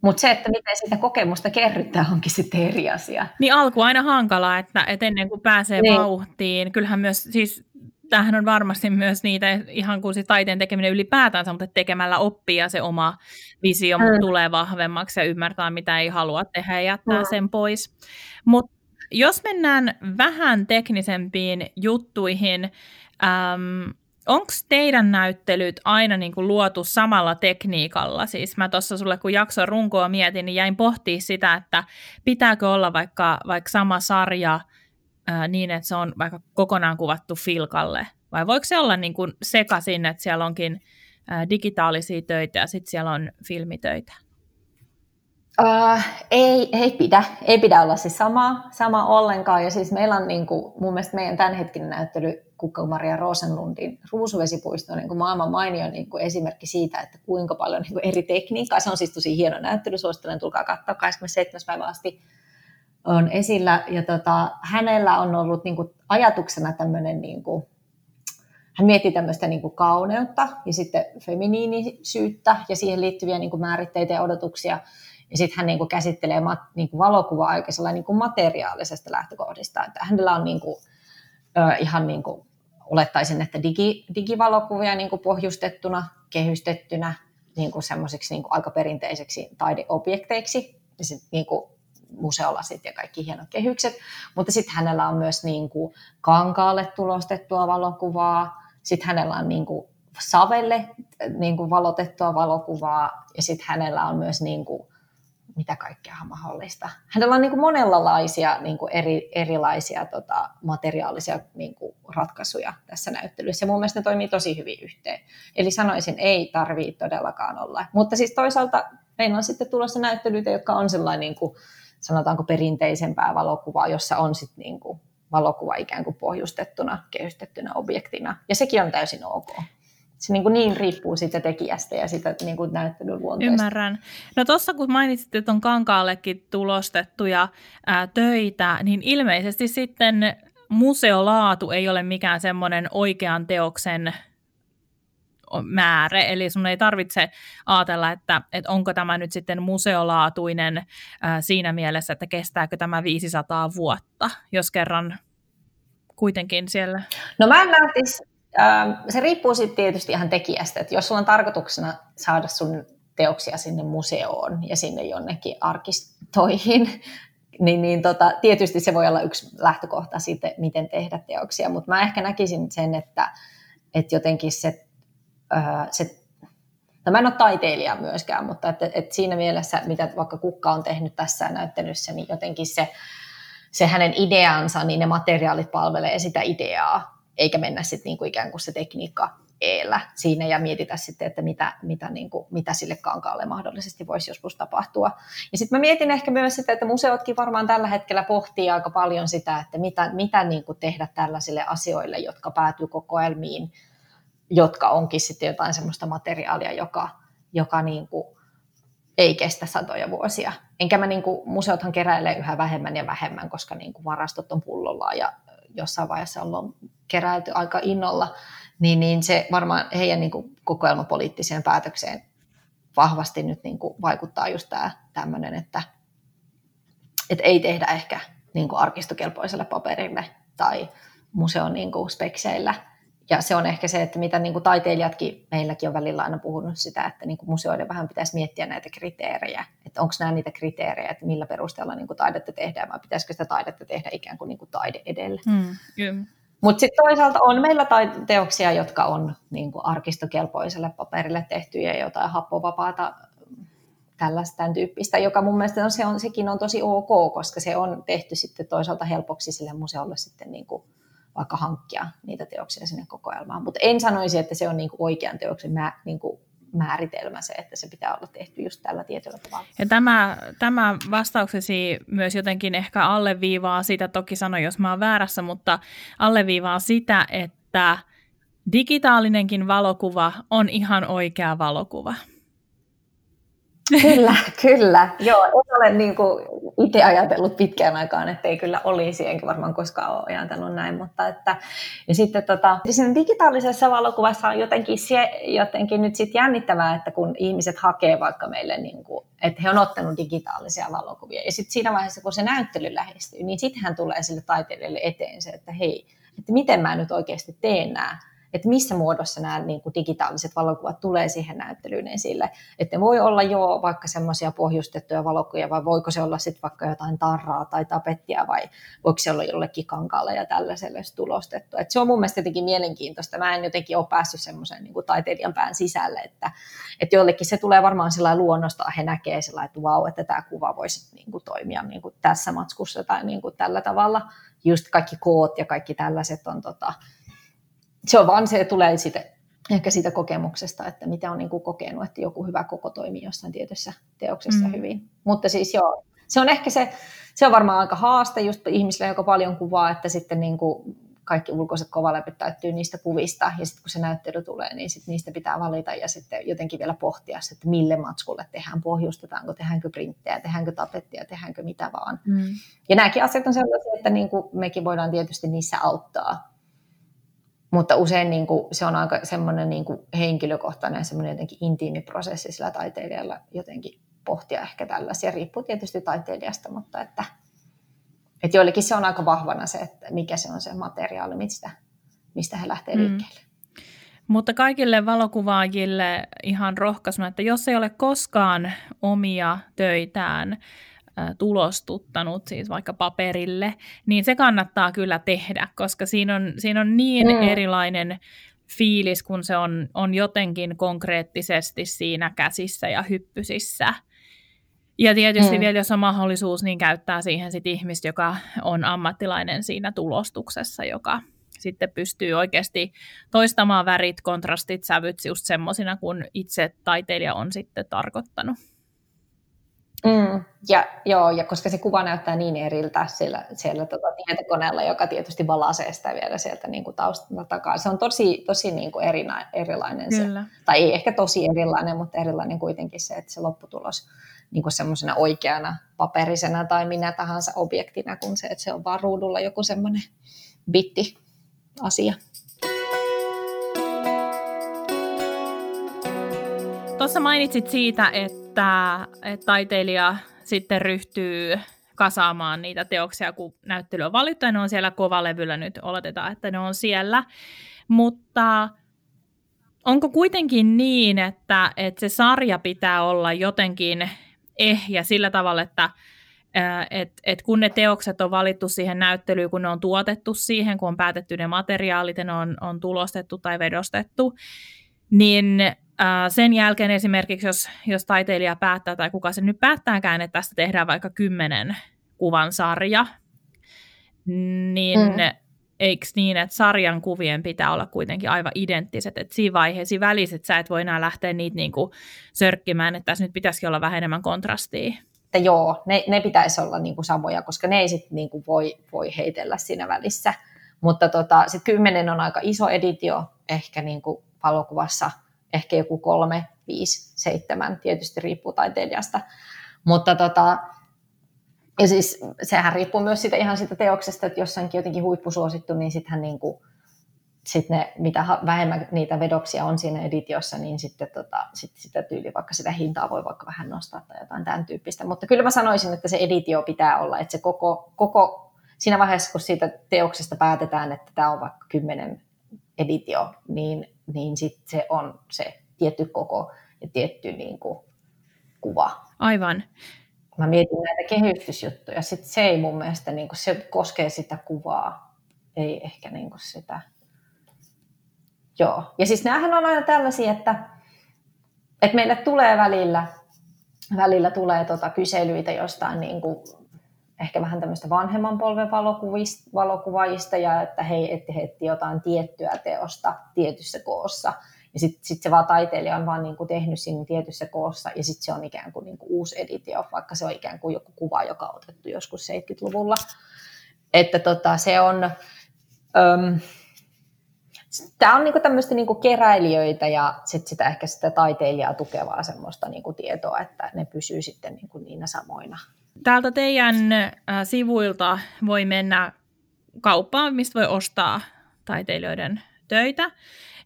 Mutta se, että miten sitä kokemusta kerryttää, onkin sitten eri asia. Niin alku aina hankalaa, että, että ennen kuin pääsee niin. vauhtiin, kyllähän myös siis tämähän on varmasti myös niitä, ihan kuin se taiteen tekeminen ylipäätänsä, mutta tekemällä oppii ja se oma visio mm. tulee vahvemmaksi ja ymmärtää, mitä ei halua tehdä ja jättää mm. sen pois. Mutta jos mennään vähän teknisempiin juttuihin, äm, Onko teidän näyttelyt aina niin kuin luotu samalla tekniikalla? Siis mä tuossa sulle, kun jakson runkoa mietin, niin jäin pohtimaan sitä, että pitääkö olla vaikka, vaikka sama sarja ää, niin, että se on vaikka kokonaan kuvattu filkalle? Vai voiko se olla niin kuin sekaisin, että siellä onkin ää, digitaalisia töitä ja sitten siellä on filmitöitä? Uh, ei, ei, pidä. ei pidä olla siis sama, sama ollenkaan. Ja siis meillä on niin kuin, mun mielestä meidän tämänhetkinen näyttely Kukka-Maria Rosenlundin ruusuvesipuisto on niin kuin maailman mainio niin kuin esimerkki siitä, että kuinka paljon niin kuin eri tekniikkaa. Se on siis tosi hieno näyttely, suosittelen, tulkaa katsoa 27. päivä asti on esillä. Ja tota, hänellä on ollut niin kuin ajatuksena tämmöinen, niin kuin, hän miettii tämmöistä niin kuin kauneutta ja sitten feminiinisyyttä ja siihen liittyviä niin kuin määritteitä ja odotuksia. Ja sitten hän niin kuin käsittelee mat, niin kuin valokuvaa oikeastaan niin materiaalisesta lähtökohdista. Että hänellä on niin kuin, ihan niin kuin, olettaisin, että digi, digivalokuvia niin kuin pohjustettuna, kehystettynä niin kuin niin kuin aika perinteiseksi taideobjekteiksi. Ja sitten niin kuin museolasit ja kaikki hienot kehykset, mutta sitten hänellä on myös niin kuin kankaalle tulostettua valokuvaa, sitten hänellä on niin kuin savelle niin kuin valotettua valokuvaa ja sitten hänellä on myös niin kuin, mitä kaikkea mahdollista. Hänellä on niin kuin monenlaisia niin kuin eri, erilaisia tota, materiaalisia niin kuin ratkaisuja tässä näyttelyssä. Mun mielestä ne toimii tosi hyvin yhteen. Eli sanoisin, ei tarvii todellakaan olla. Mutta siis toisaalta meillä on sitten tulossa näyttelyitä, jotka on sellainen niin kuin, sanotaanko perinteisempää valokuvaa, jossa on sitten niin kuin valokuva ikään kuin pohjustettuna, kehystettynä objektina. Ja sekin on täysin ok. Se niin, kuin niin riippuu siitä tekijästä ja sitä niin kuin näyttelyn luonteesta. Ymmärrän. No tuossa kun mainitsit, että on kankaallekin tulostettuja ää, töitä, niin ilmeisesti sitten museolaatu ei ole mikään semmoinen oikean teoksen määrä, eli sun ei tarvitse ajatella, että, että onko tämä nyt sitten museolaatuinen ää, siinä mielessä, että kestääkö tämä 500 vuotta, jos kerran kuitenkin siellä... No mä en lähtisi, äh, se riippuu sitten tietysti ihan tekijästä, että jos sulla on tarkoituksena saada sun teoksia sinne museoon ja sinne jonnekin arkistoihin, [LAUGHS] niin, niin tota, tietysti se voi olla yksi lähtökohta siitä, miten tehdä teoksia, mutta mä ehkä näkisin sen, että, että jotenkin se se, no mä en ole taiteilija myöskään, mutta että, että siinä mielessä, mitä vaikka Kukka on tehnyt tässä näyttelyssä, niin jotenkin se, se hänen ideansa, niin ne materiaalit palvelee sitä ideaa, eikä mennä sitten niin kuin ikään kuin se tekniikka eellä siinä ja mietitä sitten, että mitä, mitä, niin kuin, mitä sille kankaalle mahdollisesti voisi joskus tapahtua. Ja sitten mä mietin ehkä myös sitä, että museotkin varmaan tällä hetkellä pohtii aika paljon sitä, että mitä, mitä niin kuin tehdä tällaisille asioille, jotka päätyy kokoelmiin jotka onkin sitten jotain semmoista materiaalia, joka, joka niin kuin ei kestä satoja vuosia. Enkä mä niin kuin, museothan keräilee yhä vähemmän ja vähemmän, koska niin kuin varastot on pullolla ja jossain vaiheessa ollaan keräilty aika innolla, niin, niin se varmaan heidän niin kuin, kokoelmapoliittiseen päätökseen vahvasti nyt niin kuin, vaikuttaa just tämä tämmöinen, että, että ei tehdä ehkä niin kuin arkistokelpoiselle paperille tai museon niin kuin, spekseillä ja se on ehkä se, että mitä niin kuin taiteilijatkin, meilläkin on välillä aina puhunut sitä, että niin kuin museoiden vähän pitäisi miettiä näitä kriteerejä, että onko nämä niitä kriteerejä, että millä perusteella niin kuin taidetta tehdään, vai pitäisikö sitä taidetta tehdä ikään kuin, niin kuin taide edellä. Mm, Mutta sitten toisaalta on meillä teoksia, jotka on niin kuin arkistokelpoiselle paperille tehtyjä, jotain happovapaata tällaista tämän tyyppistä, joka mun mielestä on, se on, sekin on tosi ok, koska se on tehty sitten toisaalta helpoksi sille museolle sitten niin kuin vaikka hankkia niitä teoksia sinne kokoelmaan. Mutta en sanoisi, että se on niinku oikean teoksen mä, niinku määritelmä se, että se pitää olla tehty just tällä tietyllä tavalla. Ja tämä, tämä vastauksesi myös jotenkin ehkä alleviivaa sitä, toki sano jos mä oon väärässä, mutta alleviivaa sitä, että digitaalinenkin valokuva on ihan oikea valokuva. Kyllä, kyllä. Joo, en ole niin kuin itse ajatellut pitkään aikaan, että ei kyllä olisi, enkä varmaan koskaan ole ajatellut näin. Mutta että, ja sitten tota, siinä digitaalisessa valokuvassa on jotenkin, se, jotenkin nyt sit jännittävää, että kun ihmiset hakee vaikka meille, niin kuin, että he on ottanut digitaalisia valokuvia, ja sitten siinä vaiheessa, kun se näyttely lähestyy, niin sittenhän tulee sille taiteilijalle eteen se, että hei, että miten mä nyt oikeasti teen nämä että missä muodossa nämä niin kuin digitaaliset valokuvat tulee siihen näyttelyyn esille. Että ne voi olla jo vaikka semmoisia pohjustettuja valokuvia, vai voiko se olla sitten vaikka jotain tarraa tai tapettia, vai voiko se olla jollekin kankaalle ja tällaiselle tulostettu. Et se on mun mielestä jotenkin mielenkiintoista. Mä en jotenkin ole päässyt semmoisen niin taiteilijan pään sisälle, että, että jollekin se tulee varmaan sillä luonnosta, he näkee sillä että vau, että tämä kuva voisi niin kuin toimia niin kuin tässä matskussa tai niin kuin tällä tavalla. Just kaikki koot ja kaikki tällaiset on tota, se on vaan se, tulee siitä, ehkä siitä kokemuksesta, että mitä on niin kuin kokenut, että joku hyvä koko toimii jossain tietyssä teoksessa mm. hyvin. Mutta siis joo, se on ehkä se, se on varmaan aika haaste just ihmisille, joka paljon kuvaa, että sitten niin kuin kaikki ulkoiset kovalepit täyttyy niistä kuvista, ja sitten kun se näyttely tulee, niin sit niistä pitää valita ja sitten jotenkin vielä pohtia, että mille matskulle tehdään, pohjustetaanko, tehdäänkö printtejä, tehdäänkö tapettia, tehdäänkö mitä vaan. Mm. Ja nämäkin asiat on sellaisia, että niin kuin mekin voidaan tietysti niissä auttaa, mutta usein niin kuin, se on aika semmoinen niin kuin henkilökohtainen, semmoinen jotenkin intiimi prosessi sillä taiteilijalla jotenkin pohtia ehkä tällaisia. Riippuu tietysti taiteilijasta, mutta että, että joillekin se on aika vahvana se, että mikä se on se materiaali, mistä, mistä he lähtee mm. liikkeelle. Mutta kaikille valokuvaajille ihan rohkaisuna, että jos ei ole koskaan omia töitään tulostuttanut siis vaikka paperille, niin se kannattaa kyllä tehdä, koska siinä on, siinä on niin mm. erilainen fiilis, kun se on, on jotenkin konkreettisesti siinä käsissä ja hyppysissä. Ja tietysti mm. vielä, jos on mahdollisuus, niin käyttää siihen sit ihmistä, joka on ammattilainen siinä tulostuksessa, joka sitten pystyy oikeasti toistamaan värit, kontrastit, sävyt just semmoisina, kun itse taiteilija on sitten tarkoittanut. Mm, ja, joo, ja koska se kuva näyttää niin eriltä siellä, siellä tota tietokoneella, joka tietysti valaisee sitä vielä sieltä niin kuin taustalta takaa. Se on tosi, tosi niin kuin erina, erilainen Kyllä. se, tai ei ehkä tosi erilainen, mutta erilainen kuitenkin se, että se lopputulos niin kuin semmoisena oikeana paperisena tai minä tahansa objektina, kun se, että se on vaan ruudulla joku semmoinen bitti asia. Tuossa mainitsit siitä, että, että taiteilija sitten ryhtyy kasaamaan niitä teoksia, kun näyttely on valittu ja ne on siellä kovalevyllä nyt, oletetaan, että ne on siellä. Mutta onko kuitenkin niin, että, että se sarja pitää olla jotenkin ehjä sillä tavalla, että et, et kun ne teokset on valittu siihen näyttelyyn, kun ne on tuotettu siihen, kun on päätetty ne materiaalit ja ne on, on tulostettu tai vedostettu, niin sen jälkeen esimerkiksi, jos, jos taiteilija päättää tai kuka se nyt päättääkään, että tästä tehdään vaikka kymmenen kuvan sarja, niin mm. eikö niin, että sarjan kuvien pitää olla kuitenkin aivan identtiset, että siinä vaiheessa väliset sä et voi enää lähteä niitä niinku sörkkimään, että tässä nyt pitäisikin olla vähän enemmän kontrastia. Että joo, ne, ne pitäisi olla niinku samoja, koska ne ei sitten niinku voi, voi heitellä siinä välissä. Mutta tota, sitten kymmenen on aika iso editio ehkä niinku valokuvassa – ehkä joku kolme, viisi, seitsemän, tietysti riippuu taiteilijasta. Mutta tota, ja siis sehän riippuu myös siitä ihan siitä teoksesta, että jos onkin jotenkin huippusuosittu, niin sittenhän niin kuin, sit ne, mitä vähemmän niitä vedoksia on siinä editiossa, niin sitten tota, sit sitä tyyli, vaikka sitä hintaa voi vaikka vähän nostaa tai jotain tämän tyyppistä. Mutta kyllä mä sanoisin, että se editio pitää olla, että se koko, koko siinä vaiheessa, kun siitä teoksesta päätetään, että tämä on vaikka kymmenen editio, niin niin sit se on se tietty koko ja tietty niin kuin, kuva. Aivan. Mä mietin näitä kehystysjuttuja, sit se ei mun mielestä, niin kuin, se koskee sitä kuvaa, ei ehkä niin kuin sitä. Joo. Ja siis näähän on aina tällaisia, että, että meille tulee välillä, välillä tulee tota kyselyitä jostain niin kuin ehkä vähän tämmöistä vanhemman polven valokuvaajista ja että he että he jotain tiettyä teosta tietyssä koossa. Ja sitten sit se vaan taiteilija on vaan niinku tehnyt siinä tietyssä koossa ja sitten se on ikään kuin niinku uusi editio, vaikka se on ikään kuin joku kuva, joka on otettu joskus 70-luvulla. Että tota, se on... Öm, Tämä on niinku tämmöistä niinku keräilijöitä ja sit sitä ehkä sitä taiteilijaa tukevaa semmoista niinku tietoa, että ne pysyy sitten niinku niinä samoina Täältä teidän äh, sivuilta voi mennä kauppaan, mistä voi ostaa taiteilijoiden töitä.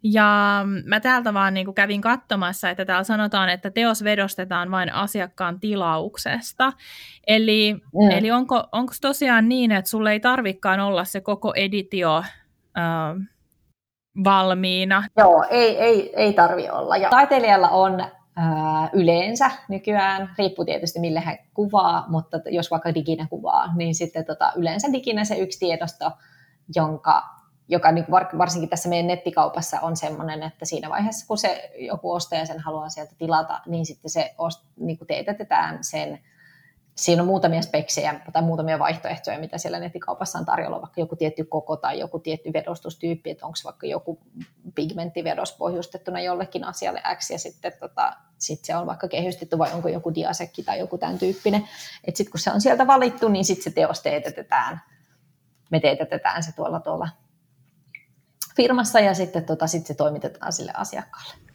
Ja mä täältä vaan niin kävin katsomassa, että täällä sanotaan, että teos vedostetaan vain asiakkaan tilauksesta. Eli, mm. eli onko, onko tosiaan niin, että sulle ei tarvikaan olla se koko editio äh, valmiina? Joo, ei, ei, ei tarvi olla. Ja taiteilijalla on yleensä nykyään, riippuu tietysti millä hän kuvaa, mutta jos vaikka diginen kuvaa, niin sitten tota, yleensä diginen se yksi tiedosto, jonka, joka niin varsinkin tässä meidän nettikaupassa on sellainen, että siinä vaiheessa kun se joku ostaja sen haluaa sieltä tilata, niin sitten se ost, niin kuin teetätetään sen siinä on muutamia speksejä tai muutamia vaihtoehtoja, mitä siellä nettikaupassa on tarjolla, vaikka joku tietty koko tai joku tietty vedostustyyppi, että onko vaikka joku pigmenttivedos pohjustettuna jollekin asialle X ja sitten tota, sit se on vaikka kehystetty vai onko joku diasekki tai joku tämän tyyppinen. Sitten kun se on sieltä valittu, niin sitten se teos teetätetään. Me teetätetään se tuolla tuolla firmassa ja sitten tota, sit se toimitetaan sille asiakkaalle.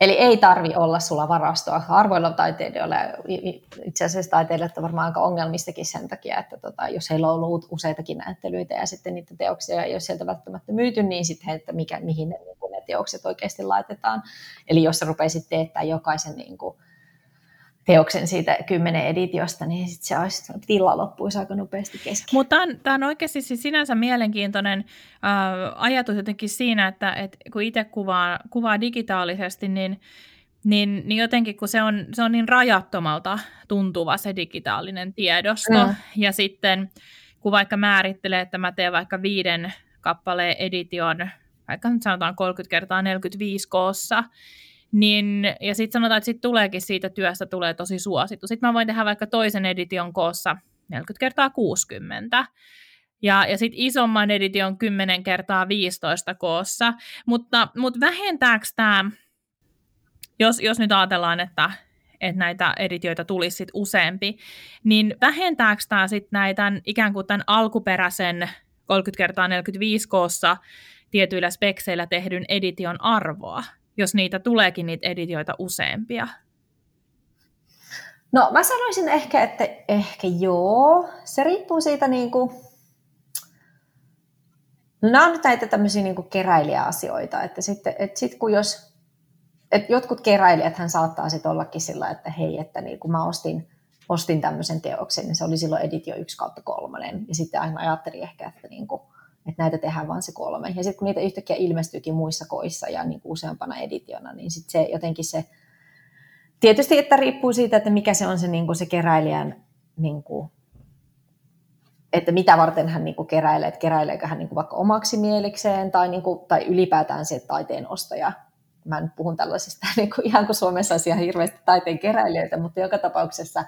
Eli ei tarvi olla sulla varastoa. Harvoilla taiteilijoilla, itse asiassa taiteilijoilla on varmaan aika ongelmistakin sen takia, että tota, jos heillä on ollut useitakin näyttelyitä ja sitten niitä teoksia ei ole sieltä välttämättä myyty, niin sitten että mikä, mihin ne, niin ne teokset oikeasti laitetaan. Eli jos sä rupeisit teettää jokaisen niin kuin, teoksen siitä kymmenen editiosta, niin sit se olisi, tila loppuisi aika nopeasti kesken. Mutta tämä on oikeasti siis sinänsä mielenkiintoinen äh, ajatus jotenkin siinä, että et kun itse kuvaa, kuvaa digitaalisesti, niin, niin, niin jotenkin kun se on, se on niin rajattomalta tuntuva se digitaalinen tiedosto, mm. ja sitten kun vaikka määrittelee, että mä teen vaikka viiden kappaleen edition, vaikka nyt sanotaan 30 kertaa 45 koossa, niin, ja sitten sanotaan, että sit tuleekin siitä työstä tulee tosi suosittu. Sitten mä voin tehdä vaikka toisen edition koossa 40 kertaa 60. Ja, ja sitten isomman edition 10 kertaa 15 koossa. Mutta, mutta vähentääkö tämä, jos, jos nyt ajatellaan, että, että näitä editioita tulisi sit useampi, niin vähentääkö tämä sitten näitä ikään kuin tämän alkuperäisen 30 kertaa 45 koossa tietyillä spekseillä tehdyn edition arvoa? Jos niitä tuleekin niitä editioita useampia? No mä sanoisin ehkä, että ehkä joo. Se riippuu siitä niin kuin, no nämä on nyt näitä tämmöisiä niin kuin keräilijäasioita, että sitten, että sit kun jos, että jotkut keräilijät hän saattaa sitten ollakin sillä, että hei, että niin kun mä ostin, ostin tämmöisen teoksen, niin se oli silloin editio 1 kautta kolmonen, ja sitten aina ajattelin ehkä, että niin kuin, että näitä tehdään vain se kolme. Ja sitten kun niitä yhtäkkiä ilmestyykin muissa koissa ja niin kuin useampana editiona, niin sitten se jotenkin se, tietysti että riippuu siitä, että mikä se on se, niin kuin se keräilijän, niin kuin, että mitä varten hän niin kuin keräilee, että keräileekö hän niin kuin vaikka omaksi mielikseen tai, niin kuin, tai ylipäätään se taiteen ostaja. Mä nyt puhun tällaisista [LAUGHS] niin kuin, ihan kuin Suomessa olisi ihan hirveästi taiteen keräilijöitä, mutta joka tapauksessa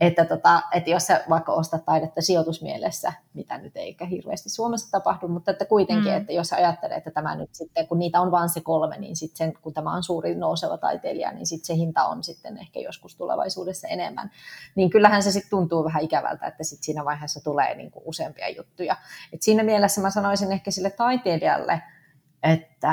että, tota, että jos sä vaikka ostat taidetta sijoitusmielessä, mitä nyt ei hirveästi Suomessa tapahdu, mutta että kuitenkin, mm. että jos ajattelee, että tämä nyt sitten, kun niitä on vain se kolme, niin sitten sen, kun tämä on suuri nouseva taiteilija, niin sitten se hinta on sitten ehkä joskus tulevaisuudessa enemmän. Niin kyllähän se sitten tuntuu vähän ikävältä, että sitten siinä vaiheessa tulee niin kuin useampia juttuja. Et siinä mielessä mä sanoisin ehkä sille taiteilijalle, että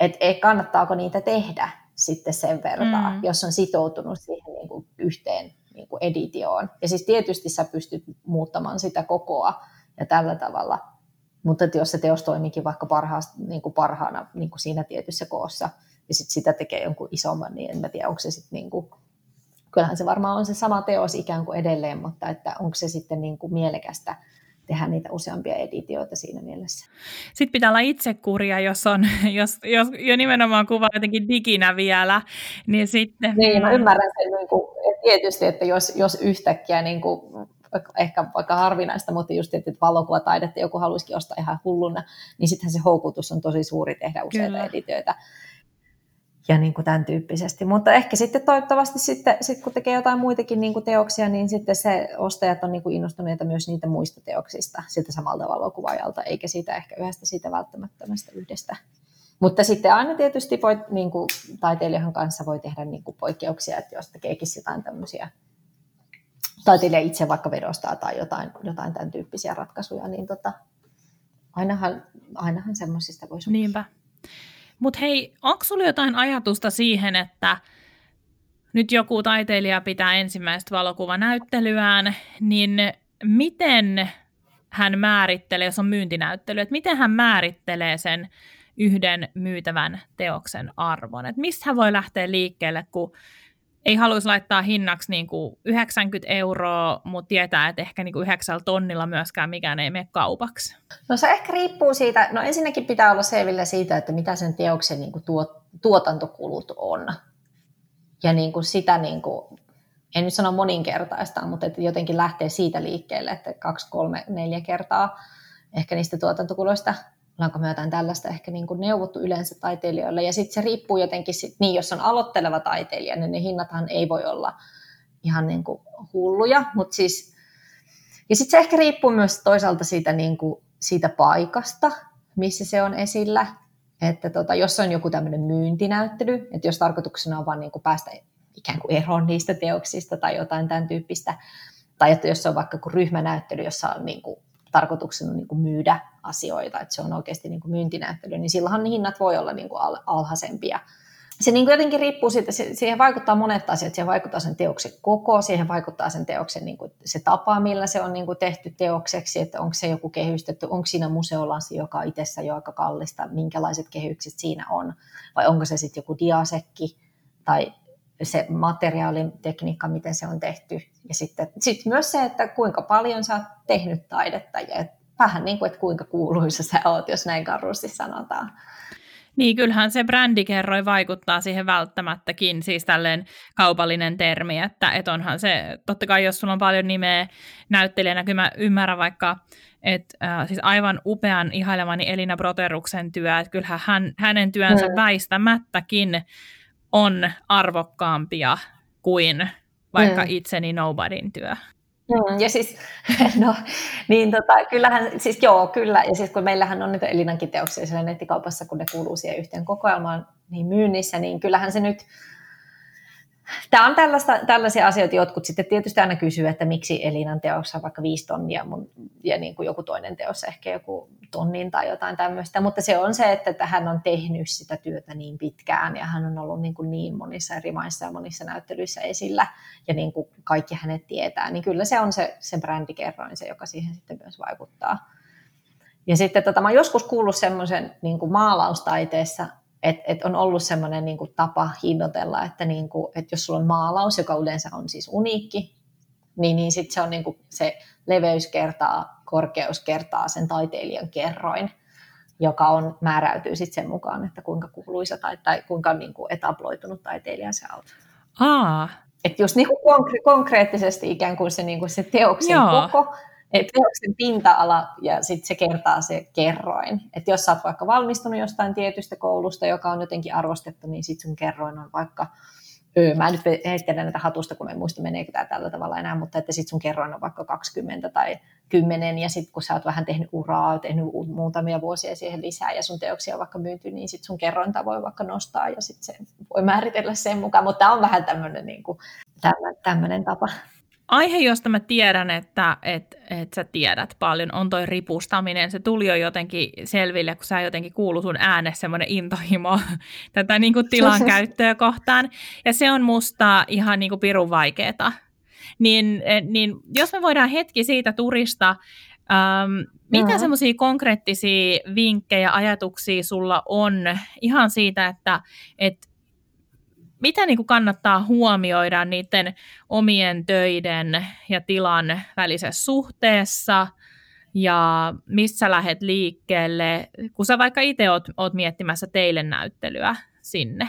et, et kannattaako niitä tehdä sitten sen verran, mm. jos on sitoutunut siihen niin kuin yhteen niin kuin editioon. Ja siis tietysti sä pystyt muuttamaan sitä kokoa ja tällä tavalla, mutta jos se teos toimikin vaikka parhaasta, niin kuin parhaana niin kuin siinä tietyssä koossa, ja sitten sitä tekee jonkun isomman, niin en mä tiedä, onko se sitten niin kuin, kyllähän se varmaan on se sama teos ikään kuin edelleen, mutta että onko se sitten niin kuin mielekästä tehdä niitä useampia editioita siinä mielessä. Sitten pitää olla itsekuria, jos, on, [LAUGHS] jos, jos jo nimenomaan kuvaa jotenkin diginä vielä, niin sitten... Niin, mä ymmärrän sen niin kuin, tietysti, että jos, jos yhtäkkiä niin kuin, ehkä vaikka harvinaista, mutta just että valokuvataidetta joku haluaisikin ostaa ihan hulluna, niin sittenhän se houkutus on tosi suuri tehdä useita Kyllä. editioita ja niin kuin tämän tyyppisesti. Mutta ehkä sitten toivottavasti sitten, sit kun tekee jotain muitakin niin kuin teoksia, niin sitten se ostajat on niin kuin innostuneita myös niitä muista teoksista siltä samalta valokuvaajalta, eikä siitä ehkä yhdestä siitä välttämättömästä yhdestä. Mutta sitten aina tietysti voi, niin kuin, taiteilijan kanssa voi tehdä niin kuin poikkeuksia, että jos tekeekin jotain tämmöisiä taiteilija itse vaikka vedostaa tai jotain, jotain tämän tyyppisiä ratkaisuja, niin tota, ainahan, ainahan semmoisista voi sopia. Niinpä. Mutta hei, onko sulla jotain ajatusta siihen, että nyt joku taiteilija pitää ensimmäistä valokuvanäyttelyään, niin miten hän määrittelee, jos on myyntinäyttely, että miten hän määrittelee sen yhden myytävän teoksen arvon. Että mistä hän voi lähteä liikkeelle, kun ei haluaisi laittaa hinnaksi niin kuin 90 euroa, mutta tietää, että ehkä niin kuin 9 tonnilla myöskään mikään ei mene kaupaksi. No se ehkä riippuu siitä, no ensinnäkin pitää olla selvillä siitä, että mitä sen teoksen niin kuin tuot, tuotantokulut on. Ja niin kuin sitä, niin kuin, en nyt sano moninkertaista, mutta että jotenkin lähtee siitä liikkeelle, että kaksi, kolme, neljä kertaa ehkä niistä tuotantokuluista ollaanko me jotain tällaista ehkä niin kuin neuvottu yleensä taiteilijoille. Ja sitten se riippuu jotenkin, sit, niin jos on aloitteleva taiteilija, niin ne hinnathan ei voi olla ihan niin kuin hulluja, mutta siis, ja sitten se ehkä riippuu myös toisaalta siitä, niin kuin, siitä paikasta, missä se on esillä. Että tota, jos on joku tämmöinen myyntinäyttely, että jos tarkoituksena on vain niin kuin päästä ikään kuin eroon niistä teoksista tai jotain tämän tyyppistä, tai että jos on vaikka ryhmänäyttely, jossa on niin kuin tarkoituksena niin kuin myydä asioita, että se on oikeasti niin kuin myyntinäyttely, niin silloinhan hinnat voi olla niin kuin alhaisempia. Se niin kuin jotenkin riippuu siitä, siihen vaikuttaa monet asiat, siihen vaikuttaa sen teoksen koko, siihen vaikuttaa sen teoksen niin kuin se tapa, millä se on niin kuin tehty teokseksi, että onko se joku kehystetty, onko siinä museolasi, joka on itsessä jo aika kallista, minkälaiset kehykset siinä on, vai onko se sitten joku diasekki, tai se materiaalin tekniikka, miten se on tehty. Ja sitten sit myös se, että kuinka paljon sä oot tehnyt taidetta ja vähän niin kuin, että kuinka kuuluisa sä oot, jos näin karusti sanotaan. Niin, kyllähän se brändikerroi vaikuttaa siihen välttämättäkin, siis tälleen kaupallinen termi, että et onhan se, totta kai jos sulla on paljon nimeä näyttelijänä, kyllä mä ymmärrän vaikka, että äh, siis aivan upean ihailemani Elina Broteruksen työ, että kyllähän hän, hänen työnsä mm. väistämättäkin on arvokkaampia kuin vaikka mm. itseni Nobodyn työ. Mm, ja siis, [LAUGHS] no, niin tota, kyllähän, siis joo, kyllä, ja siis kun meillähän on niitä Elinankin teoksia siellä nettikaupassa, kun ne kuuluu siihen yhteen kokoelmaan niin myynnissä, niin kyllähän se nyt, Tämä on tällaista, tällaisia asioita, jotkut sitten tietysti aina kysyy, että miksi Elinan on vaikka viisi tonnia mun, ja niin kuin joku toinen teos ehkä joku tonnin tai jotain tämmöistä, mutta se on se, että hän on tehnyt sitä työtä niin pitkään ja hän on ollut niin, kuin niin monissa eri maissa ja monissa näyttelyissä esillä ja niin kuin kaikki hänet tietää, niin kyllä se on se, se brändikerroin se, joka siihen sitten myös vaikuttaa. Ja sitten tota, mä joskus kuullut semmoisen niin maalaustaiteessa, et, et on ollut semmoinen niin tapa hinnoitella, että, niin kuin, että jos sulla on maalaus, joka yleensä on siis uniikki, niin, niin sitten se on niin kuin se leveys kertaa, korkeus kertaa sen taiteilijan kerroin, joka on, määräytyy sitten sen mukaan, että kuinka kuuluisa tai, tai kuinka niin kuin etabloitunut taiteilija sä oot. Aa. Että just niin kuin konkre- konkreettisesti ikään kuin se, niin kuin se teoksen Joo. koko, että teoksen pinta-ala ja sitten se kertaa se kerroin. Että jos sä oot vaikka valmistunut jostain tietystä koulusta, joka on jotenkin arvostettu, niin sitten sun kerroin on vaikka, öö, mä nyt heittelen näitä hatusta, kun en muista meneekö tämä tällä tavalla enää, mutta että sitten sun kerroin on vaikka 20 tai 10, ja sitten kun sä oot vähän tehnyt uraa, tehnyt muutamia vuosia siihen lisää, ja sun teoksia on vaikka myynty, niin sitten sun kerrointa voi vaikka nostaa, ja sitten se voi määritellä sen mukaan, mutta tämä on vähän tämmöinen niin tapa aihe, josta mä tiedän, että et, et sä tiedät paljon, on toi ripustaminen. Se tuli jo jotenkin selville, kun sä jotenkin kuulu sun äänessä semmoinen intohimo [LAUGHS] tätä niin kuin tilan [LAUGHS] käyttöä kohtaan. Ja se on musta ihan niin kuin pirun vaikeeta. Niin, eh, niin jos me voidaan hetki siitä turista, Ähm, mitä mm. semmoisia konkreettisia vinkkejä, ajatuksia sulla on ihan siitä, että et mitä niin kuin kannattaa huomioida niiden omien töiden ja tilan välisessä suhteessa ja missä lähdet liikkeelle, kun sä vaikka itse oot, oot miettimässä teille näyttelyä sinne?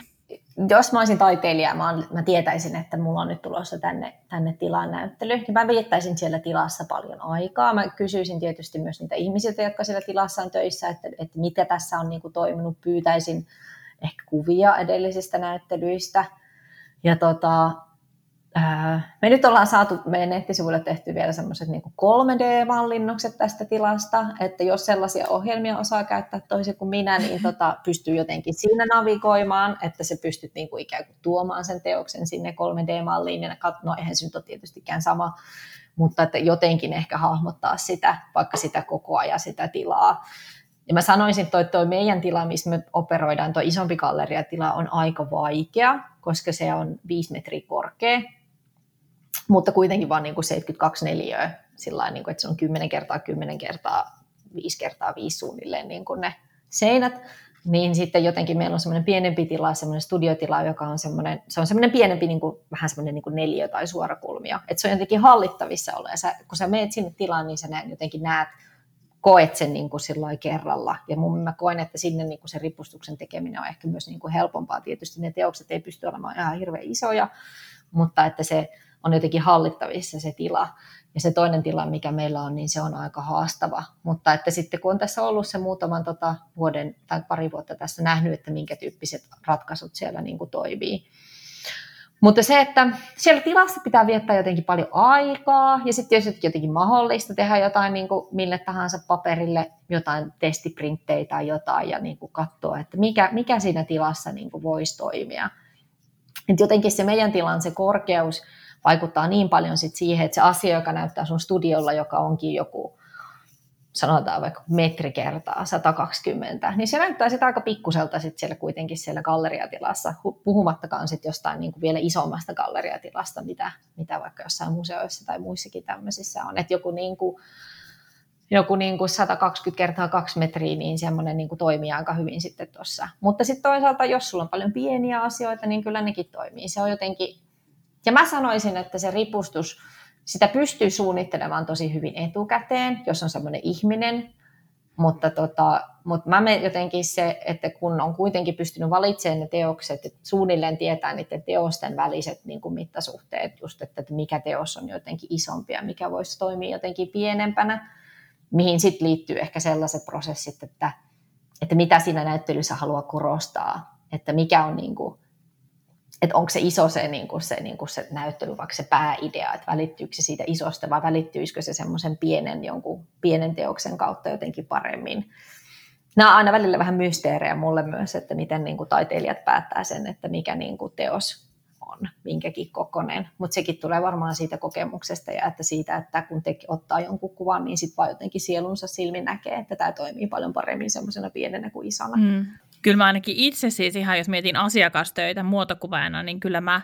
Jos mä olisin taiteilija, mä, on, mä tietäisin, että mulla on nyt tulossa tänne, tänne tilaan näyttely, niin mä viettäisin siellä tilassa paljon aikaa. Mä kysyisin tietysti myös niitä ihmisiltä, jotka siellä tilassa on töissä, että, että mitä tässä on niin kuin toiminut. Pyytäisin ehkä kuvia edellisistä näyttelyistä. Ja tota, me nyt ollaan saatu meidän nettisivuille tehty vielä semmoiset niin 3D-mallinnokset tästä tilasta, että jos sellaisia ohjelmia osaa käyttää toisin kuin minä, niin [LAUGHS] tota, pystyy jotenkin siinä navigoimaan, että se pystyt niin kuin ikään kuin tuomaan sen teoksen sinne 3D-malliin, ja no eihän se nyt ole tietystikään sama, mutta että jotenkin ehkä hahmottaa sitä, vaikka sitä koko ajan sitä tilaa. Ja mä sanoisin, että toi, meidän tila, missä me operoidaan, tuo isompi galleriatila on aika vaikea, koska se on 5 metriä korkea, mutta kuitenkin vain niin kuin 72 neliöä, sillä niin kuin, että se on 10 kertaa 10 kertaa 5 kertaa 5 suunnilleen niin kuin ne seinät, niin sitten jotenkin meillä on semmoinen pienempi tila, semmoinen studiotila, joka on semmoinen, se on semmoinen pienempi, niin kuin, vähän semmoinen niin kuin neliö tai suorakulmio, että se on jotenkin hallittavissa olla, ja sä, kun sä meet sinne tilaan, niin sä näet, jotenkin näet koet sen niin kuin kerralla. Ja mun mä koen, että sinne niin kuin se ripustuksen tekeminen on ehkä myös niin kuin helpompaa. Tietysti ne teokset ei pysty olemaan ihan hirveän isoja, mutta että se on jotenkin hallittavissa se tila. Ja se toinen tila, mikä meillä on, niin se on aika haastava. Mutta että sitten kun on tässä ollut se muutaman tota vuoden tai pari vuotta tässä nähnyt, että minkä tyyppiset ratkaisut siellä niin kuin toimii, mutta se, että siellä tilassa pitää viettää jotenkin paljon aikaa ja sitten jos jotenkin mahdollista tehdä jotain niin kuin mille tahansa paperille, jotain testiprinttejä tai jotain ja niin kuin katsoa, että mikä, mikä siinä tilassa niin kuin voisi toimia. Et jotenkin se meidän tilan se korkeus vaikuttaa niin paljon sit siihen, että se asia, joka näyttää sun studiolla, joka onkin joku sanotaan vaikka metri kertaa 120, niin se näyttää sitä aika pikkuselta sit siellä kuitenkin siellä galleriatilassa, puhumattakaan sit jostain niin kuin vielä isommasta galleriatilasta, mitä, mitä vaikka jossain museoissa tai muissakin tämmöisissä on. Että joku niin kuin, joku niin kuin 120 kertaa 2 metriä, niin semmoinen niin toimii aika hyvin sitten tuossa. Mutta sitten toisaalta, jos sulla on paljon pieniä asioita, niin kyllä nekin toimii. Se on jotenkin, ja mä sanoisin, että se ripustus, sitä pystyy suunnittelemaan tosi hyvin etukäteen, jos on semmoinen ihminen, mutta, tota, mutta mä menen jotenkin se, että kun on kuitenkin pystynyt valitsemaan ne teokset, että suunnilleen tietää niiden teosten väliset niin kuin mittasuhteet, just että, että mikä teos on jotenkin isompi ja mikä voisi toimia jotenkin pienempänä, mihin sitten liittyy ehkä sellaiset prosessit, että, että mitä siinä näyttelyssä haluaa korostaa, että mikä on niin kuin, että onko se iso se, niin kuin se, niin kuin se näyttely, vaikka se pääidea, että välittyykö se siitä isosta vai välittyisikö se semmoisen pienen, jonkun pienen teoksen kautta jotenkin paremmin. Nämä on aina välillä vähän mysteerejä mulle myös, että miten niin kuin taiteilijat päättää sen, että mikä niin kuin teos on minkäkin kokonen. Mutta sekin tulee varmaan siitä kokemuksesta ja että siitä, että kun te ottaa jonkun kuvan, niin sitten vaan jotenkin sielunsa silmin näkee, että tämä toimii paljon paremmin semmoisena pienenä kuin isona. Mm kyllä mä ainakin itse siis ihan, jos mietin asiakastöitä muotokuvaajana, niin kyllä mä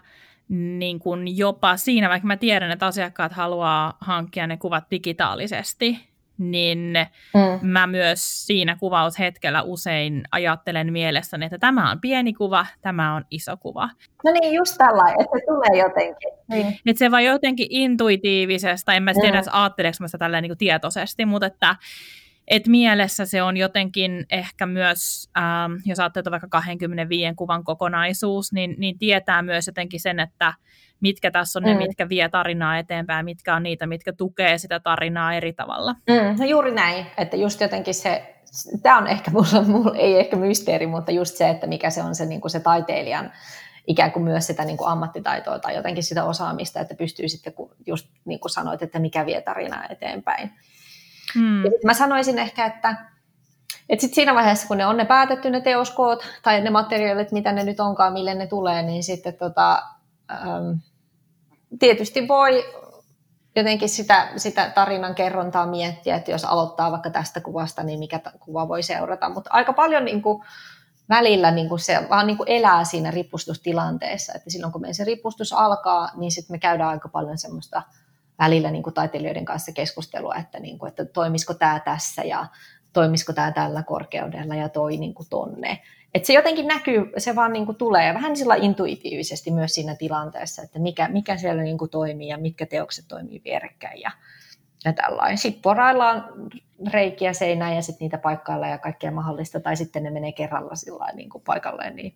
niin kuin jopa siinä, vaikka mä tiedän, että asiakkaat haluaa hankkia ne kuvat digitaalisesti, niin mm. mä myös siinä kuvaushetkellä usein ajattelen mielessäni, että tämä on pieni kuva, tämä on iso kuva. No niin, just tällainen, että se tulee jotenkin. Niin. Että se vaan jotenkin intuitiivisesta, en mä tiedä, mm. ajatteleeko mä sitä tälleen niin tietoisesti, mutta että et mielessä se on jotenkin ehkä myös, ähm, jos ajattelee vaikka 25 kuvan kokonaisuus, niin, niin tietää myös jotenkin sen, että mitkä tässä on mm. ne, mitkä vie tarinaa eteenpäin, mitkä on niitä, mitkä tukee sitä tarinaa eri tavalla. Mm, no juuri näin, että just jotenkin se, tämä on ehkä mulla, mulla ei ehkä mysteeri, mutta just se, että mikä se on se, niin kuin se taiteilijan ikään kuin myös sitä niin kuin ammattitaitoa tai jotenkin sitä osaamista, että pystyy sitten, just niin kuin sanoit, että mikä vie tarinaa eteenpäin. Mm. Ja mä sanoisin ehkä, että, että sit siinä vaiheessa, kun ne on ne päätetty ne teoskoot tai ne materiaalit, mitä ne nyt onkaan, mille ne tulee, niin sitten tota, ähm, tietysti voi jotenkin sitä, sitä tarinan kerrontaa miettiä, että jos aloittaa vaikka tästä kuvasta, niin mikä kuva voi seurata. Mutta aika paljon niin kuin, välillä niin kuin se vaan niin kuin elää siinä ripustustilanteessa, että silloin kun meidän se ripustus alkaa, niin sitten me käydään aika paljon semmoista välillä niin kuin taiteilijoiden kanssa keskustelua, että, niin kuin, että toimisiko tämä tässä ja toimisiko tämä tällä korkeudella ja toi niin kuin tonne. Et se jotenkin näkyy, se vaan niin kuin tulee vähän sillä intuitiivisesti myös siinä tilanteessa, että mikä, mikä siellä niin kuin toimii ja mitkä teokset toimii vierekkäin ja, ja tällainen. Sitten poraillaan reikiä seinään ja sitten niitä paikkailla ja kaikkea mahdollista, tai sitten ne menee kerralla sillä niin kuin paikalleen. Niin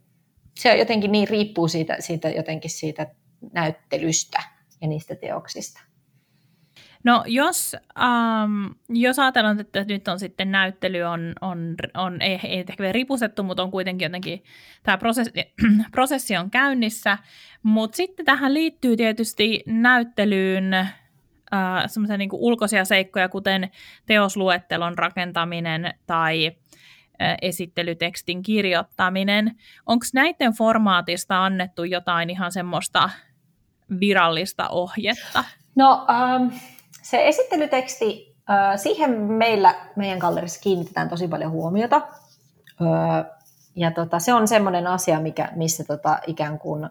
se jotenkin niin riippuu siitä, siitä, jotenkin siitä näyttelystä ja niistä teoksista. No jos, ähm, jos ajatellaan, että nyt on sitten näyttely on, on, on ei, ei ehkä vielä ripusettu, mutta on kuitenkin jotenkin, tämä prosessi, [CLEARS THROAT] prosessi on käynnissä, mutta sitten tähän liittyy tietysti näyttelyyn äh, semmoisia niin ulkoisia seikkoja, kuten teosluettelon rakentaminen tai äh, esittelytekstin kirjoittaminen. Onko näiden formaatista annettu jotain ihan semmoista virallista ohjetta? No, um, se esittelyteksti, siihen meillä meidän gallerissa kiinnitetään tosi paljon huomiota. Ja tota, se on semmoinen asia, mikä, missä tota, ikään kuin,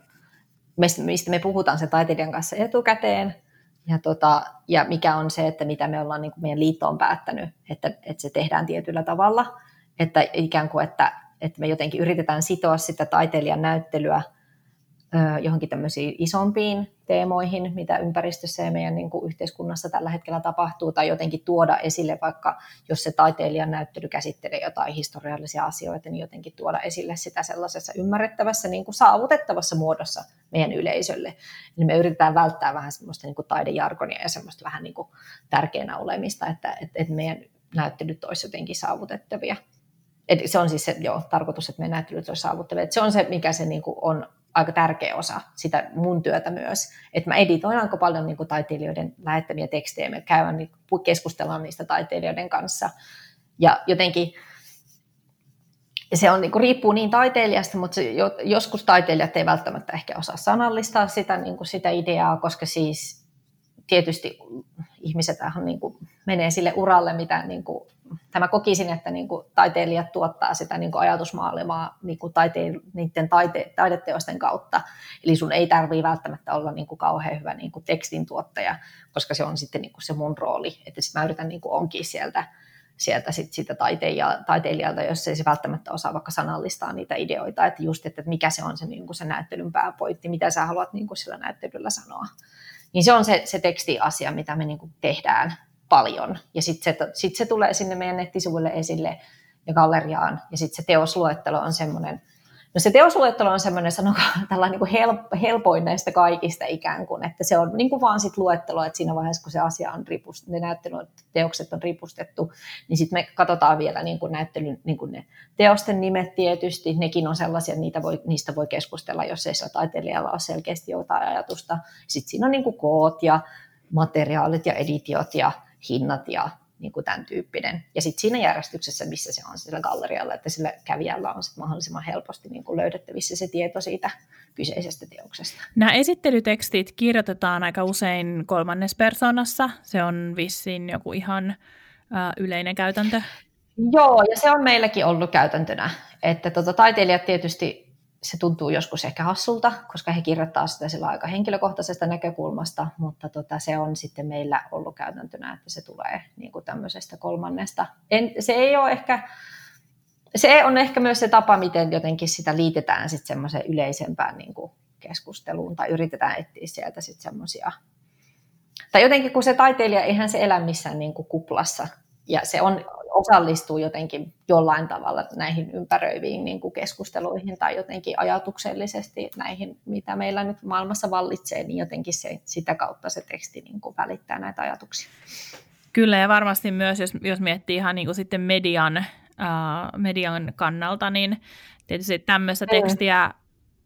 mistä me puhutaan sen taiteilijan kanssa etukäteen, ja, tota, ja mikä on se, että mitä me ollaan niin kuin meidän liitto on päättänyt, että, että se tehdään tietyllä tavalla, että ikään kuin, että, että me jotenkin yritetään sitoa sitä taiteilijan näyttelyä johonkin tämmöisiin isompiin teemoihin, mitä ympäristössä ja meidän niin kuin yhteiskunnassa tällä hetkellä tapahtuu, tai jotenkin tuoda esille, vaikka jos se taiteilijan näyttely käsittelee jotain historiallisia asioita, niin jotenkin tuoda esille sitä sellaisessa ymmärrettävässä, niin kuin saavutettavassa muodossa meidän yleisölle. Eli me yritetään välttää vähän semmoista niin kuin taidejargonia ja semmoista vähän niin kuin tärkeänä olemista, että, että, että meidän näyttelyt olisi jotenkin saavutettavia. Et se on siis se joo, tarkoitus, että meidän näyttelyt olisi saavuttavia. Et se on se, mikä se niin kuin on aika tärkeä osa sitä mun työtä myös. Että mä editoin aika paljon niin kuin taiteilijoiden lähettämiä tekstejä, me käydään niin keskustellaan niistä taiteilijoiden kanssa. Ja jotenkin se on, niin kuin, riippuu niin taiteilijasta, mutta se, joskus taiteilijat ei välttämättä ehkä osaa sanallistaa sitä, niin kuin sitä ideaa, koska siis tietysti ihmiset niin kuin, menee sille uralle, mitä niin kuin, tai mä kokisin, että niin kuin taiteilijat tuottaa sitä niin kuin ajatusmaailmaa niin kuin taite, niiden taite, taideteosten kautta. Eli sun ei tarvii välttämättä olla niin kuin kauhean hyvä niin kuin tekstin tuottaja, koska se on sitten niin kuin se mun rooli, että sit mä yritän niin kuin onkin sieltä, sieltä sit sitä taiteilijalta, jos ei se välttämättä osaa vaikka sanallistaa niitä ideoita, että just, että mikä se on se, niin kuin se näyttelyn pääpointti, mitä sä haluat niin kuin sillä näyttelyllä sanoa. Niin se on se, se tekstiasia, mitä me niin kuin tehdään paljon. Ja sitten se, sit se tulee sinne meidän nettisivuille esille ja galleriaan. Ja sitten se teosluettelo on semmoinen, no se teosluettelo on semmoinen, sanokaa [LAUGHS] tällainen niin help, helpoin näistä kaikista ikään kuin, että se on niin kuin vaan sit luettelo, että siinä vaiheessa, kun se asia on ripustettu, ne näyttelyteokset on ripustettu, niin sitten me katsotaan vielä niin kuin näyttelyn, niin kuin ne teosten nimet tietysti, nekin on sellaisia, niitä voi, niistä voi keskustella, jos ei sillä taiteilijalla ole selkeästi jotain ajatusta. Sitten siinä on niin kuin koot ja materiaalit ja editiot ja hinnat ja niin kuin tämän tyyppinen. Ja sitten siinä järjestyksessä, missä se on sillä gallerialla, että sillä kävijällä on sit mahdollisimman helposti niin kuin löydettävissä se tieto siitä kyseisestä teoksesta. Nämä esittelytekstit kirjoitetaan aika usein kolmannes persoonassa. Se on vissiin joku ihan äh, yleinen käytäntö. Joo, ja se on meilläkin ollut käytäntönä, että tota, taiteilijat tietysti se tuntuu joskus ehkä hassulta, koska he kirjoittaa sitä sillä aika henkilökohtaisesta näkökulmasta, mutta tota, se on sitten meillä ollut käytäntönä, että se tulee niin kuin tämmöisestä kolmannesta. En, se ei ole ehkä, se on ehkä myös se tapa, miten jotenkin sitä liitetään sitten semmoiseen yleisempään niin kuin keskusteluun tai yritetään etsiä sieltä sitten semmoisia. Tai jotenkin kun se taiteilija, eihän se elä missään niin kuin kuplassa, ja se on osallistuu jotenkin jollain tavalla näihin ympäröiviin niin kuin keskusteluihin tai jotenkin ajatuksellisesti näihin, mitä meillä nyt maailmassa vallitsee, niin jotenkin se, sitä kautta se teksti niin kuin välittää näitä ajatuksia. Kyllä ja varmasti myös, jos, jos miettii ihan niin kuin sitten median, äh, median kannalta, niin tietysti tämmöistä mm. tekstiä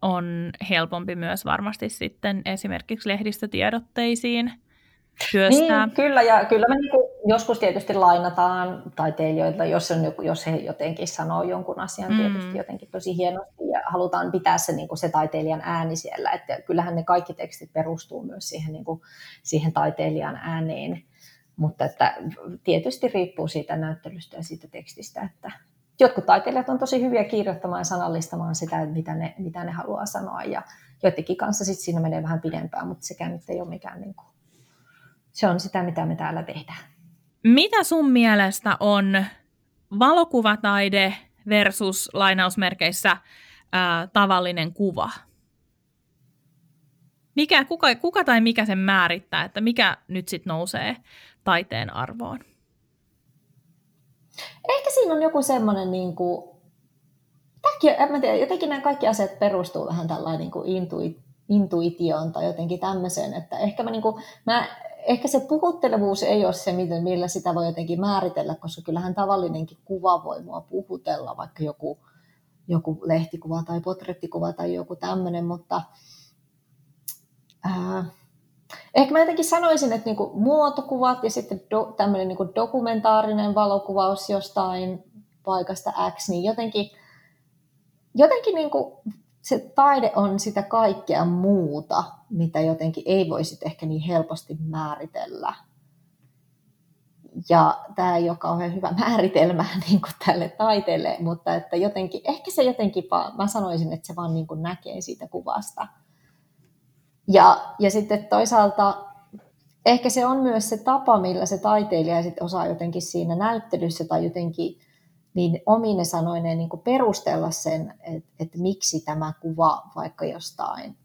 on helpompi myös varmasti sitten esimerkiksi lehdistötiedotteisiin – työstää. Niin, kyllä, ja kyllä me niin joskus tietysti lainataan taiteilijoilta, jos, on joku, jos he jotenkin sanoo jonkun asian mm. tietysti jotenkin tosi hienosti, ja halutaan pitää se, niin kuin se taiteilijan ääni siellä, että kyllähän ne kaikki tekstit perustuu myös siihen, niin kuin, siihen taiteilijan ääneen, mutta että tietysti riippuu siitä näyttelystä ja siitä tekstistä, että jotkut taiteilijat on tosi hyviä kirjoittamaan ja sanallistamaan sitä, mitä ne, mitä ne haluaa sanoa, ja joidenkin kanssa sitten siinä menee vähän pidempään, mutta sekään nyt ei ole mikään niin kuin se on sitä, mitä me täällä tehdään. Mitä sun mielestä on valokuvataide versus lainausmerkeissä ää, tavallinen kuva? Mikä, kuka, kuka tai mikä sen määrittää, että mikä nyt sitten nousee taiteen arvoon? Ehkä siinä on joku semmoinen, niin kuin, en mä tiedä, jotenkin nämä kaikki asiat perustuu vähän tällainen niin kuin intuitioon tai jotenkin tämmöiseen, että ehkä mä, niin kuin, mä ehkä se puhuttelevuus ei ole se, millä sitä voi jotenkin määritellä, koska kyllähän tavallinenkin kuva voi mua puhutella, vaikka joku, joku lehtikuva tai potrettikuva tai joku tämmöinen, mutta ää, ehkä mä jotenkin sanoisin, että niinku muotokuvat ja sitten do, tämmöinen niinku dokumentaarinen valokuvaus jostain paikasta X, niin jotenkin, jotenkin niinku se taide on sitä kaikkea muuta, mitä jotenkin ei voisi ehkä niin helposti määritellä. Ja tämä ei ole kauhean hyvä määritelmä [LAUGHS] niin kuin tälle taiteelle, mutta että jotenkin, ehkä se jotenkin, mä sanoisin, että se vaan niin kuin näkee siitä kuvasta. Ja, ja sitten toisaalta ehkä se on myös se tapa, millä se taiteilija sit osaa jotenkin siinä näyttelyssä tai jotenkin niin omine sanoineen niin kuin perustella sen, että, että miksi tämä kuva vaikka jostain,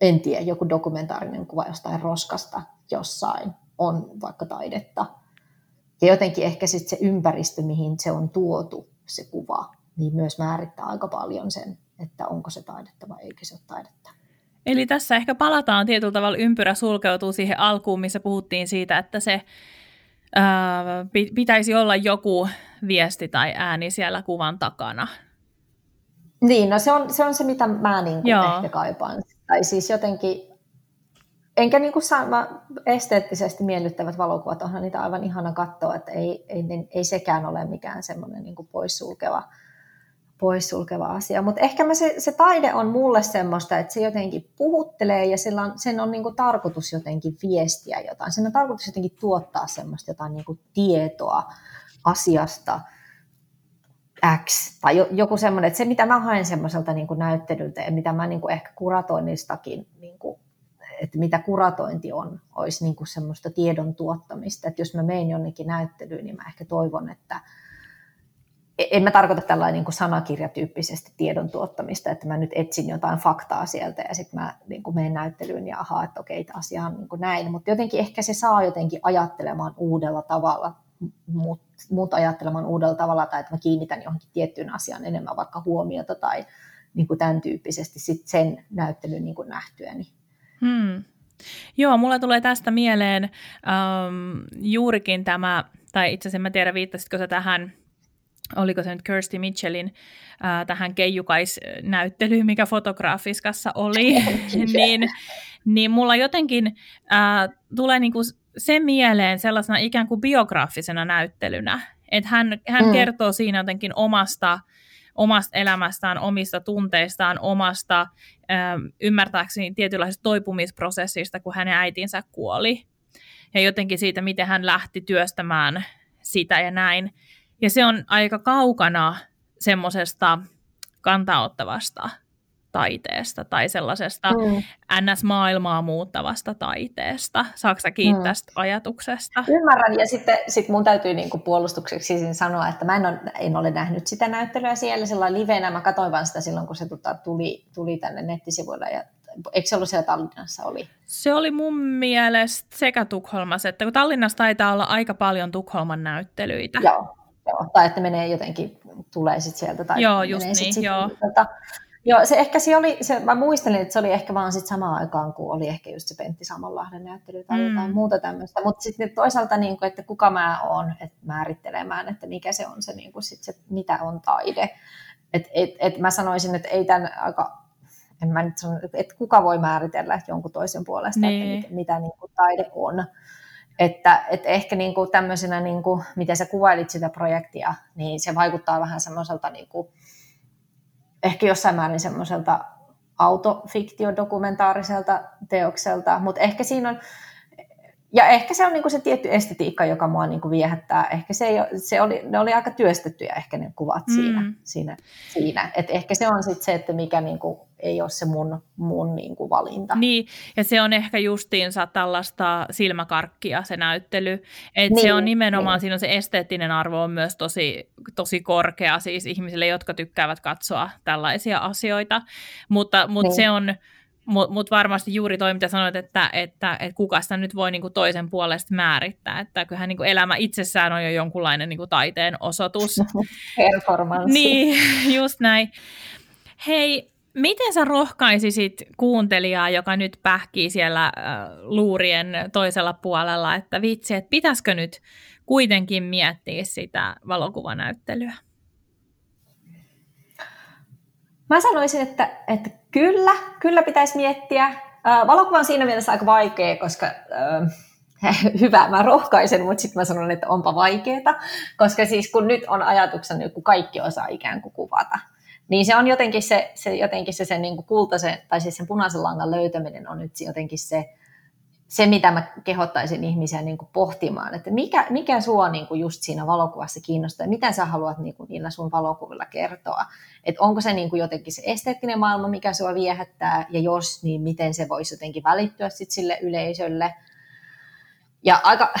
en tiedä, joku dokumentaarinen kuva jostain roskasta jossain on vaikka taidetta. Ja jotenkin ehkä sitten se ympäristö, mihin se on tuotu, se kuva, niin myös määrittää aika paljon sen, että onko se taidetta vai eikö se ole taidetta. Eli tässä ehkä palataan tietyllä tavalla, ympyrä sulkeutuu siihen alkuun, missä puhuttiin siitä, että se ää, pitäisi olla joku viesti tai ääni siellä kuvan takana. Niin, no se on se, on se mitä mä niin kuin ehkä kaipaan. Tai siis jotenkin, enkä niin kuin saa, mä, esteettisesti miellyttävät valokuvat, onhan niitä aivan ihana katsoa, että ei, ei, ei sekään ole mikään semmoinen niin kuin poissulkeva, poissulkeva asia. Mutta ehkä mä se, se taide on mulle semmoista, että se jotenkin puhuttelee ja sillä on, sen on niin kuin tarkoitus jotenkin viestiä jotain. Sen on tarkoitus jotenkin tuottaa semmoista jotain niin kuin tietoa asiasta X, tai joku semmoinen, että se mitä mä haen semmoiselta niin näyttelyltä ja mitä mä niin kuin ehkä kuratoinnistakin, niin kuin, että mitä kuratointi on, olisi niin kuin semmoista tiedon tuottamista, että jos mä menen jonnekin näyttelyyn, niin mä ehkä toivon, että en mä tarkoita tällainen niin kuin sanakirjatyyppisesti tiedon tuottamista, että mä nyt etsin jotain faktaa sieltä ja sitten mä niin kuin menen näyttelyyn ja ahaa, että okei, tämä asia on niin kuin näin, mutta jotenkin ehkä se saa jotenkin ajattelemaan uudella tavalla, mut, mut ajattelemaan uudella tavalla tai että mä kiinnitän johonkin tiettyyn asiaan enemmän vaikka huomiota tai niin kuin tämän tyyppisesti sit sen näyttelyn niin kuin nähtyäni. Hmm. Joo, mulla tulee tästä mieleen um, juurikin tämä, tai itse asiassa mä tiedän, viittasitko sä tähän oliko se nyt Kirsty Mitchellin ää, tähän keijukaisnäyttelyyn, mikä fotografiskassa oli, [LAUGHS] niin, niin mulla jotenkin ää, tulee niinku se mieleen sellaisena ikään kuin biograafisena näyttelynä, että hän, hän mm. kertoo siinä jotenkin omasta, omasta elämästään, omista tunteistaan, omasta ää, ymmärtääkseni tietynlaisesta toipumisprosessista, kun hänen äitinsä kuoli. Ja jotenkin siitä, miten hän lähti työstämään sitä ja näin. Ja se on aika kaukana semmoisesta kantaottavasta taiteesta tai sellaisesta mm. NS-maailmaa muuttavasta taiteesta. Saatko sä kiittää mm. tästä ajatuksesta? Ymmärrän, ja sitten sit mun täytyy niinku puolustukseksi sanoa, että mä en ole, en ole nähnyt sitä näyttelyä siellä sillä livenä. Mä katsoin vain sitä silloin, kun se tota, tuli, tuli tänne nettisivuille ja Eikö se ollut siellä Tallinnassa? Oli? Se oli mun mielestä sekä Tukholmassa, että kun Tallinnassa taitaa olla aika paljon Tukholman näyttelyitä. Joo, Joo, tai että menee jotenkin, tulee sitten sieltä. Tai joo, just menee niin, sit joo. Tota, joo, se ehkä se oli, se, mä muistelin, että se oli ehkä vaan sit samaan aikaan, kun oli ehkä just se Pentti Samonlahden näyttely tai mm. jotain muuta tämmöistä. Mutta sitten toisaalta, niin kuin, että kuka mä oon, että määrittelemään, että mikä se on se, niin kuin sit se mitä on taide. Et, et, et mä sanoisin, että ei tämän aika en mä nyt sano, että kuka voi määritellä jonkun toisen puolesta, niin. että mitä, mitä niin kuin taide on. Että, että ehkä niin kuin tämmöisenä, niin kuin, miten sä kuvailit sitä projektia, niin se vaikuttaa vähän semmoiselta, niin kuin, ehkä jossain määrin semmoiselta autofiktiodokumentaariselta teokselta, mutta ehkä siinä on, ja ehkä se on niin kuin se tietty estetiikka, joka mua niin kuin viehättää. Ehkä se, ei se oli, ne oli aika työstettyjä ehkä ne kuvat mm. siinä. siinä, siinä. Et ehkä se on sitten se, että mikä niin kuin ei ole se mun, mun niin kuin valinta. Niin, ja se on ehkä justiinsa tällaista silmäkarkkia se näyttely. Et niin, se on nimenomaan, niin. siinä on se esteettinen arvo on myös tosi, tosi korkea siis ihmisille, jotka tykkäävät katsoa tällaisia asioita. Mutta, mutta niin. se on mutta mut varmasti juuri toi, mitä sanoit, että, että, että kuka sitä nyt voi niinku toisen puolesta määrittää. Että kyllähän niinku elämä itsessään on jo jonkunlainen niinku taiteen osoitus. [LAUGHS] Performanssi. Niin, just näin. Hei, miten sä rohkaisisit kuuntelijaa, joka nyt pähkii siellä äh, luurien toisella puolella, että vitsi, että pitäisikö nyt kuitenkin miettiä sitä valokuvanäyttelyä? Mä sanoisin, että, että kyllä, kyllä pitäisi miettiä. Valokuva on siinä mielessä aika vaikea, koska äh, [LAUGHS] hyvä, mä rohkaisen, mutta sitten mä sanon, että onpa vaikeeta, koska siis kun nyt on ajatuksena, kun kaikki osaa ikään kuin kuvata, niin se on jotenkin se, se, jotenkin se, se niin kuin kultaisen, tai siis sen punaisen langan löytäminen on nyt jotenkin se, se, mitä mä kehottaisin ihmisiä niin kuin pohtimaan, että mikä, mikä sua niin kuin just siinä valokuvassa kiinnostaa ja mitä sä haluat niin kuin niillä sun valokuvilla kertoa. Että onko se niin kuin jotenkin se esteettinen maailma, mikä sua viehättää ja jos, niin miten se voisi jotenkin välittyä sit sille yleisölle. Ja aika,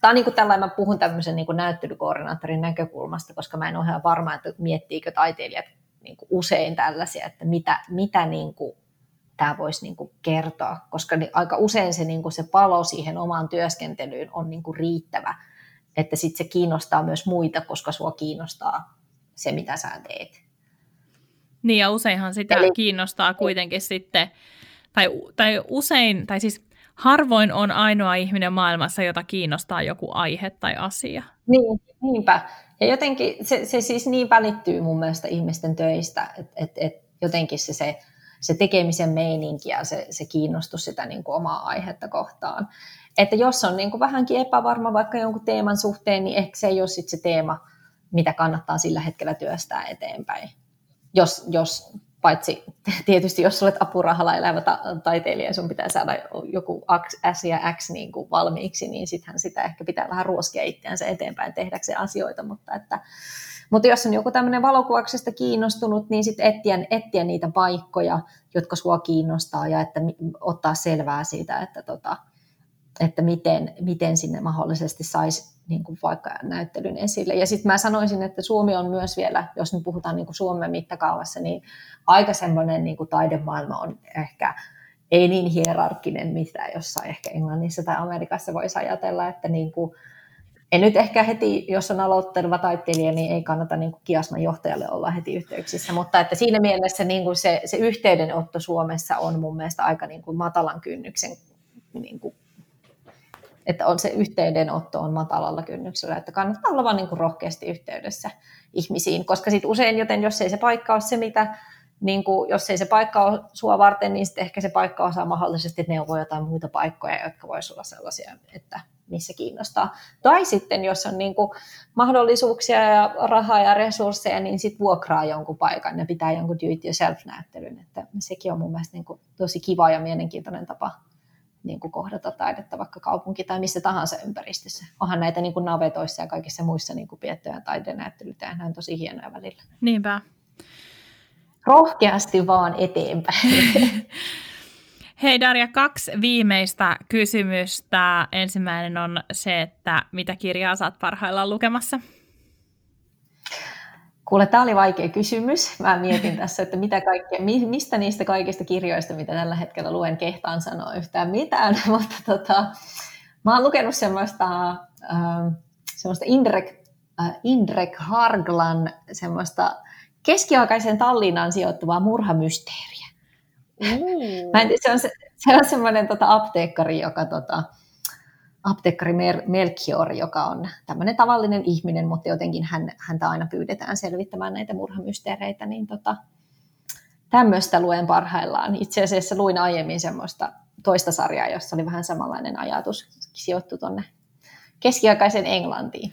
tämä on niin kuin tällainen, mä puhun tämmöisen niin kuin näyttelykoordinaattorin näkökulmasta, koska mä en ole ihan varma, että miettiikö taiteilijat niin kuin usein tällaisia, että mitä, mitä niin kuin tämä voisi niin kuin kertoa, koska niin aika usein se, niin kuin se palo siihen omaan työskentelyyn on niin kuin riittävä, että sitten se kiinnostaa myös muita, koska sua kiinnostaa se, mitä sä teet. Niin ja useinhan sitä Eli, kiinnostaa kuitenkin sitten, tai, tai usein, tai siis harvoin on ainoa ihminen maailmassa, jota kiinnostaa joku aihe tai asia. Niin, niinpä. Ja jotenkin se, se siis niin välittyy mun mielestä ihmisten töistä, että et, et jotenkin se, se se tekemisen meininki ja se, se kiinnostus sitä niin kuin omaa aihetta kohtaan. Että jos on niin kuin vähänkin epävarma vaikka jonkun teeman suhteen, niin ehkä se ei ole sit se teema, mitä kannattaa sillä hetkellä työstää eteenpäin. Jos, jos paitsi tietysti jos olet apurahalla elävä ta- taiteilija ja sun pitää saada joku S ja X niin kuin valmiiksi, niin sittenhän sitä ehkä pitää vähän ruoskia itseänsä eteenpäin tehdäkseen asioita, mutta että mutta jos on joku tämmöinen valokuvauksesta kiinnostunut, niin sitten etsiä, etsiä niitä paikkoja, jotka sua kiinnostaa ja että ottaa selvää siitä, että, tota, että miten, miten sinne mahdollisesti saisi niin kuin vaikka näyttelyn esille. Ja sitten mä sanoisin, että Suomi on myös vielä, jos me puhutaan niin kuin Suomen mittakaavassa, niin aika semmoinen niin kuin taidemaailma on ehkä ei niin hierarkkinen, mitä jossain ehkä Englannissa tai Amerikassa voisi ajatella, että niin kuin, en nyt ehkä heti, jos on aloitteleva taiteilija, niin ei kannata niin kuin kiasman johtajalle olla heti yhteyksissä, mutta että siinä mielessä niin kuin se, se yhteydenotto Suomessa on mun mielestä aika niin kuin matalan kynnyksen, niin kuin, että on se yhteydenotto on matalalla kynnyksellä, että kannattaa olla vaan niin kuin rohkeasti yhteydessä ihmisiin, koska sitten usein, joten jos ei se paikka ole se, mitä niin kuin, jos ei se paikka ole sua varten, niin sitten ehkä se paikka osaa mahdollisesti neuvoa jotain muita paikkoja, jotka voisivat olla sellaisia, että missä kiinnostaa. Tai sitten, jos on niin kuin mahdollisuuksia ja rahaa ja resursseja, niin sitten vuokraa jonkun paikan ja pitää jonkun do-it-yourself-näyttelyn. Että sekin on mun mielestä niin kuin tosi kiva ja mielenkiintoinen tapa niin kuin kohdata taidetta vaikka kaupunki tai missä tahansa ympäristössä. Onhan näitä niin kuin navetoissa ja kaikissa muissa niin kuin piettyjä taidenäyttelyitä ja on tosi hienoja välillä. Niinpä. Rohkeasti vaan eteenpäin. [LAUGHS] Hei Darja, kaksi viimeistä kysymystä. Ensimmäinen on se, että mitä kirjaa saat parhaillaan lukemassa? Kuule, tämä oli vaikea kysymys. Mä mietin [LAUGHS] tässä, että mitä kaikkea, mistä niistä kaikista kirjoista, mitä tällä hetkellä luen, kehtaan sanoa yhtään mitään, [LAUGHS] mutta tota, mä oon lukenut semmoista, äh, semmoista Indrek, äh, Indrek Harglan semmoista keskiaikaisen Tallinnaan sijoittuvaa murhamysteeriä. Mm. Mä en, se, on se, se on semmoinen tota, apteekkari, joka tota, apteekkari Melchior, joka on tämmöinen tavallinen ihminen, mutta jotenkin hän, häntä aina pyydetään selvittämään näitä murhamysteereitä, niin tota, tämmöistä luen parhaillaan. Itse asiassa luin aiemmin semmoista toista sarjaa, jossa oli vähän samanlainen ajatus, sijoittu tuonne keskiaikaisen Englantiin.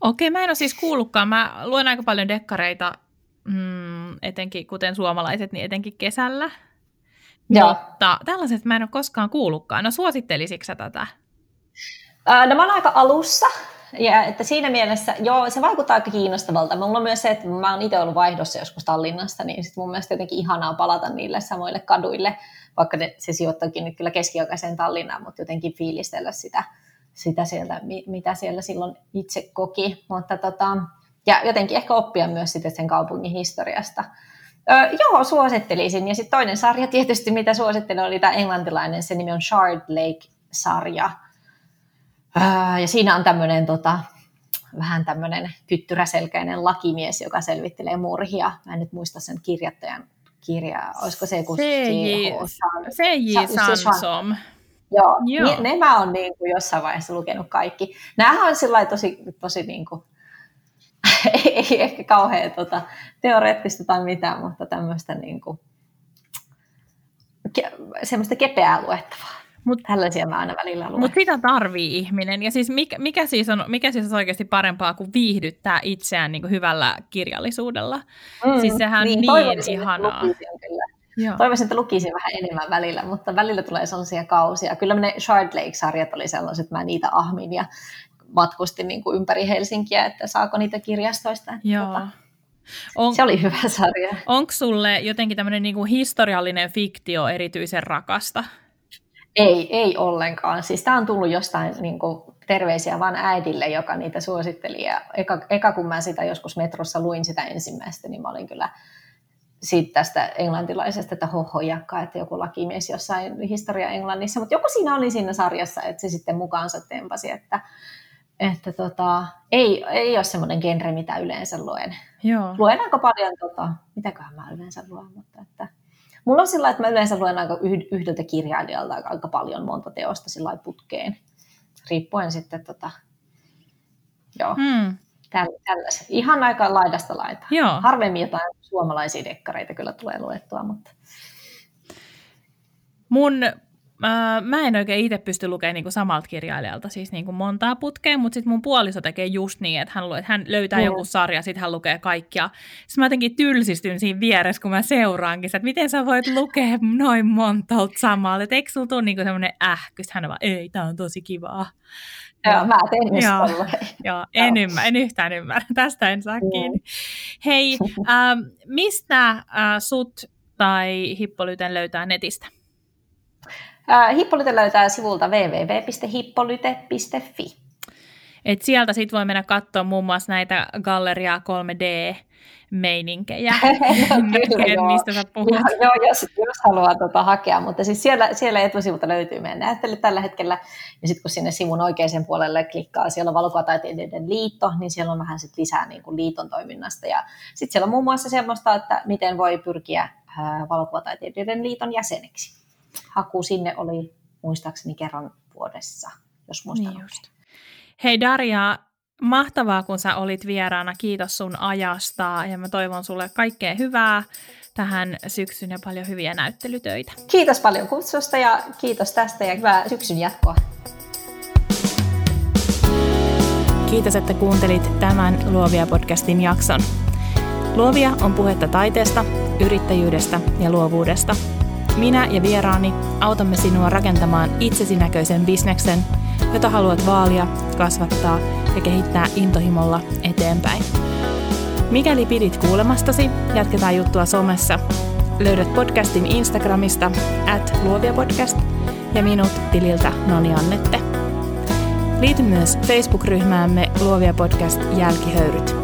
Okei, mä en ole siis kuullutkaan. Mä luen aika paljon dekkareita, mm, etenkin kuten suomalaiset, niin etenkin kesällä. Joo. Mutta tällaiset mä en ole koskaan kuullutkaan. No suosittelisitko sä tätä? no mä oon aika alussa, ja että siinä mielessä, joo, se vaikuttaa aika kiinnostavalta. Mulla on myös se, että mä oon itse ollut vaihdossa joskus Tallinnasta, niin sit mun mielestä jotenkin ihanaa palata niille samoille kaduille, vaikka ne, se sijoittakin nyt kyllä keskiaikaiseen Tallinnaan, mutta jotenkin fiilistellä sitä, sitä sieltä, mitä siellä silloin itse koki. Mutta tota, ja jotenkin ehkä oppia myös sitten sen kaupungin historiasta. Öö, joo, suosittelisin. Ja sitten toinen sarja tietysti, mitä suosittelen, oli tämä englantilainen, se nimi on Shard Lake-sarja. Öö, ja siinä on tämmöinen tota, vähän tämmöinen kyttyräselkäinen lakimies, joka selvittelee murhia. Mä en nyt muista sen kirjoittajan kirjaa. Olisiko se joku C.J. Sansom. Joo, Joo. Ne, ne mä oon niin kuin jossain vaiheessa lukenut kaikki. Nämähän on sillä tosi, tosi niin kuin [LAUGHS] ei ehkä kauhean tota, teoreettista tai mitään, mutta tämmöistä niin kuin, semmoista kepeää luettavaa. Mut, Tällaisia mä aina välillä luen. Mutta sitä tarvii ihminen. Ja siis mikä, mikä, siis on, mikä siis on oikeasti parempaa kuin viihdyttää itseään niin kuin hyvällä kirjallisuudella? Mm, siis sehän niin, niin ihanaa. Joo. Toivoisin, että lukisin vähän enemmän välillä, mutta välillä tulee sellaisia kausia. Kyllä ne Shard Lake-sarjat oli sellaiset, että mä niitä ahmin ja matkustin niin kuin ympäri Helsinkiä, että saako niitä kirjastoista. Joo. Tota, on, se oli hyvä sarja. Onko sulle jotenkin tämmöinen niin historiallinen fiktio erityisen rakasta? Ei, ei ollenkaan. Siis tämä on tullut jostain niin kuin, terveisiä vaan äidille, joka niitä suositteli. Ja eka, eka kun mä sitä joskus metrossa luin sitä ensimmäistä, niin mä olin kyllä siitä tästä englantilaisesta, että hohojakka, että joku lakimies jossain historia Englannissa. Mutta joku siinä oli siinä sarjassa, että se sitten mukaansa tempasi, että että tota, ei, ei ole semmoinen genre, mitä yleensä luen. Joo. Luen aika paljon, tota, mitäköhän mä yleensä luen, mutta että, mulla on sillä että mä yleensä luen aika yhdeltä kirjailijalta aika, paljon monta teosta sillä putkeen, riippuen sitten tota, joo, hmm. tällaiset. Ihan aika laidasta laitaa. Joo. Harvemmin jotain suomalaisia dekkareita kyllä tulee luettua, mutta... Mun mä en oikein itse pysty lukemaan niin kuin samalta kirjailijalta siis niin kuin montaa putkea, mutta sitten mun puoliso tekee just niin, että hän, että hän löytää mm. joku sarja, sitten hän lukee kaikkia. Sitten mä jotenkin tylsistyn siinä vieressä, kun mä seuraankin, että miten sä voit lukea noin montalta samalta, että eikö sulla tule niin semmoinen ähkys? Hän on vaan, ei, tää on tosi kivaa. Joo, mä teen joo, [LAUGHS] joo, en, ymmär, en yhtään ymmärrä. Tästä en saa kiinni. Hei, [LAUGHS] ähm, mistä äh, sut tai Hippolyten löytää netistä? Hippolyte löytää sivulta www.hippolyte.fi. Et sieltä sitten voi mennä katsoa muun muassa näitä Galleria 3D meininkejä, [LAUGHS] [LAUGHS] no, mistä sä puhut. Joo, joo jos, jos haluaa tota, hakea, mutta siis siellä, siellä etusivulta löytyy meidän näyttely tällä hetkellä, ja sitten kun sinne sivun oikeaan puolelle klikkaa, siellä on valokuvataiteilijoiden liitto, niin siellä on vähän sit lisää niin kuin liiton toiminnasta, ja sitten siellä on muun muassa semmoista, että miten voi pyrkiä valokuvataiteilijoiden liiton jäseneksi. Haku sinne oli muistaakseni kerran vuodessa, jos muistan niin just. Hei Darja, mahtavaa kun sä olit vieraana. Kiitos sun ajasta ja mä toivon sulle kaikkea hyvää tähän syksyn ja paljon hyviä näyttelytöitä. Kiitos paljon kutsusta ja kiitos tästä ja hyvää syksyn jatkoa. Kiitos, että kuuntelit tämän Luovia podcastin jakson. Luovia on puhetta taiteesta, yrittäjyydestä ja luovuudesta. Minä ja vieraani autamme sinua rakentamaan itsesinäköisen bisneksen, jota haluat vaalia, kasvattaa ja kehittää intohimolla eteenpäin. Mikäli pidit kuulemastasi, jatketaan juttua somessa. Löydät podcastin Instagramista at luoviapodcast ja minut tililtä Noni Annette. Liity myös Facebook-ryhmäämme Luovia Podcast Jälkihöyryt.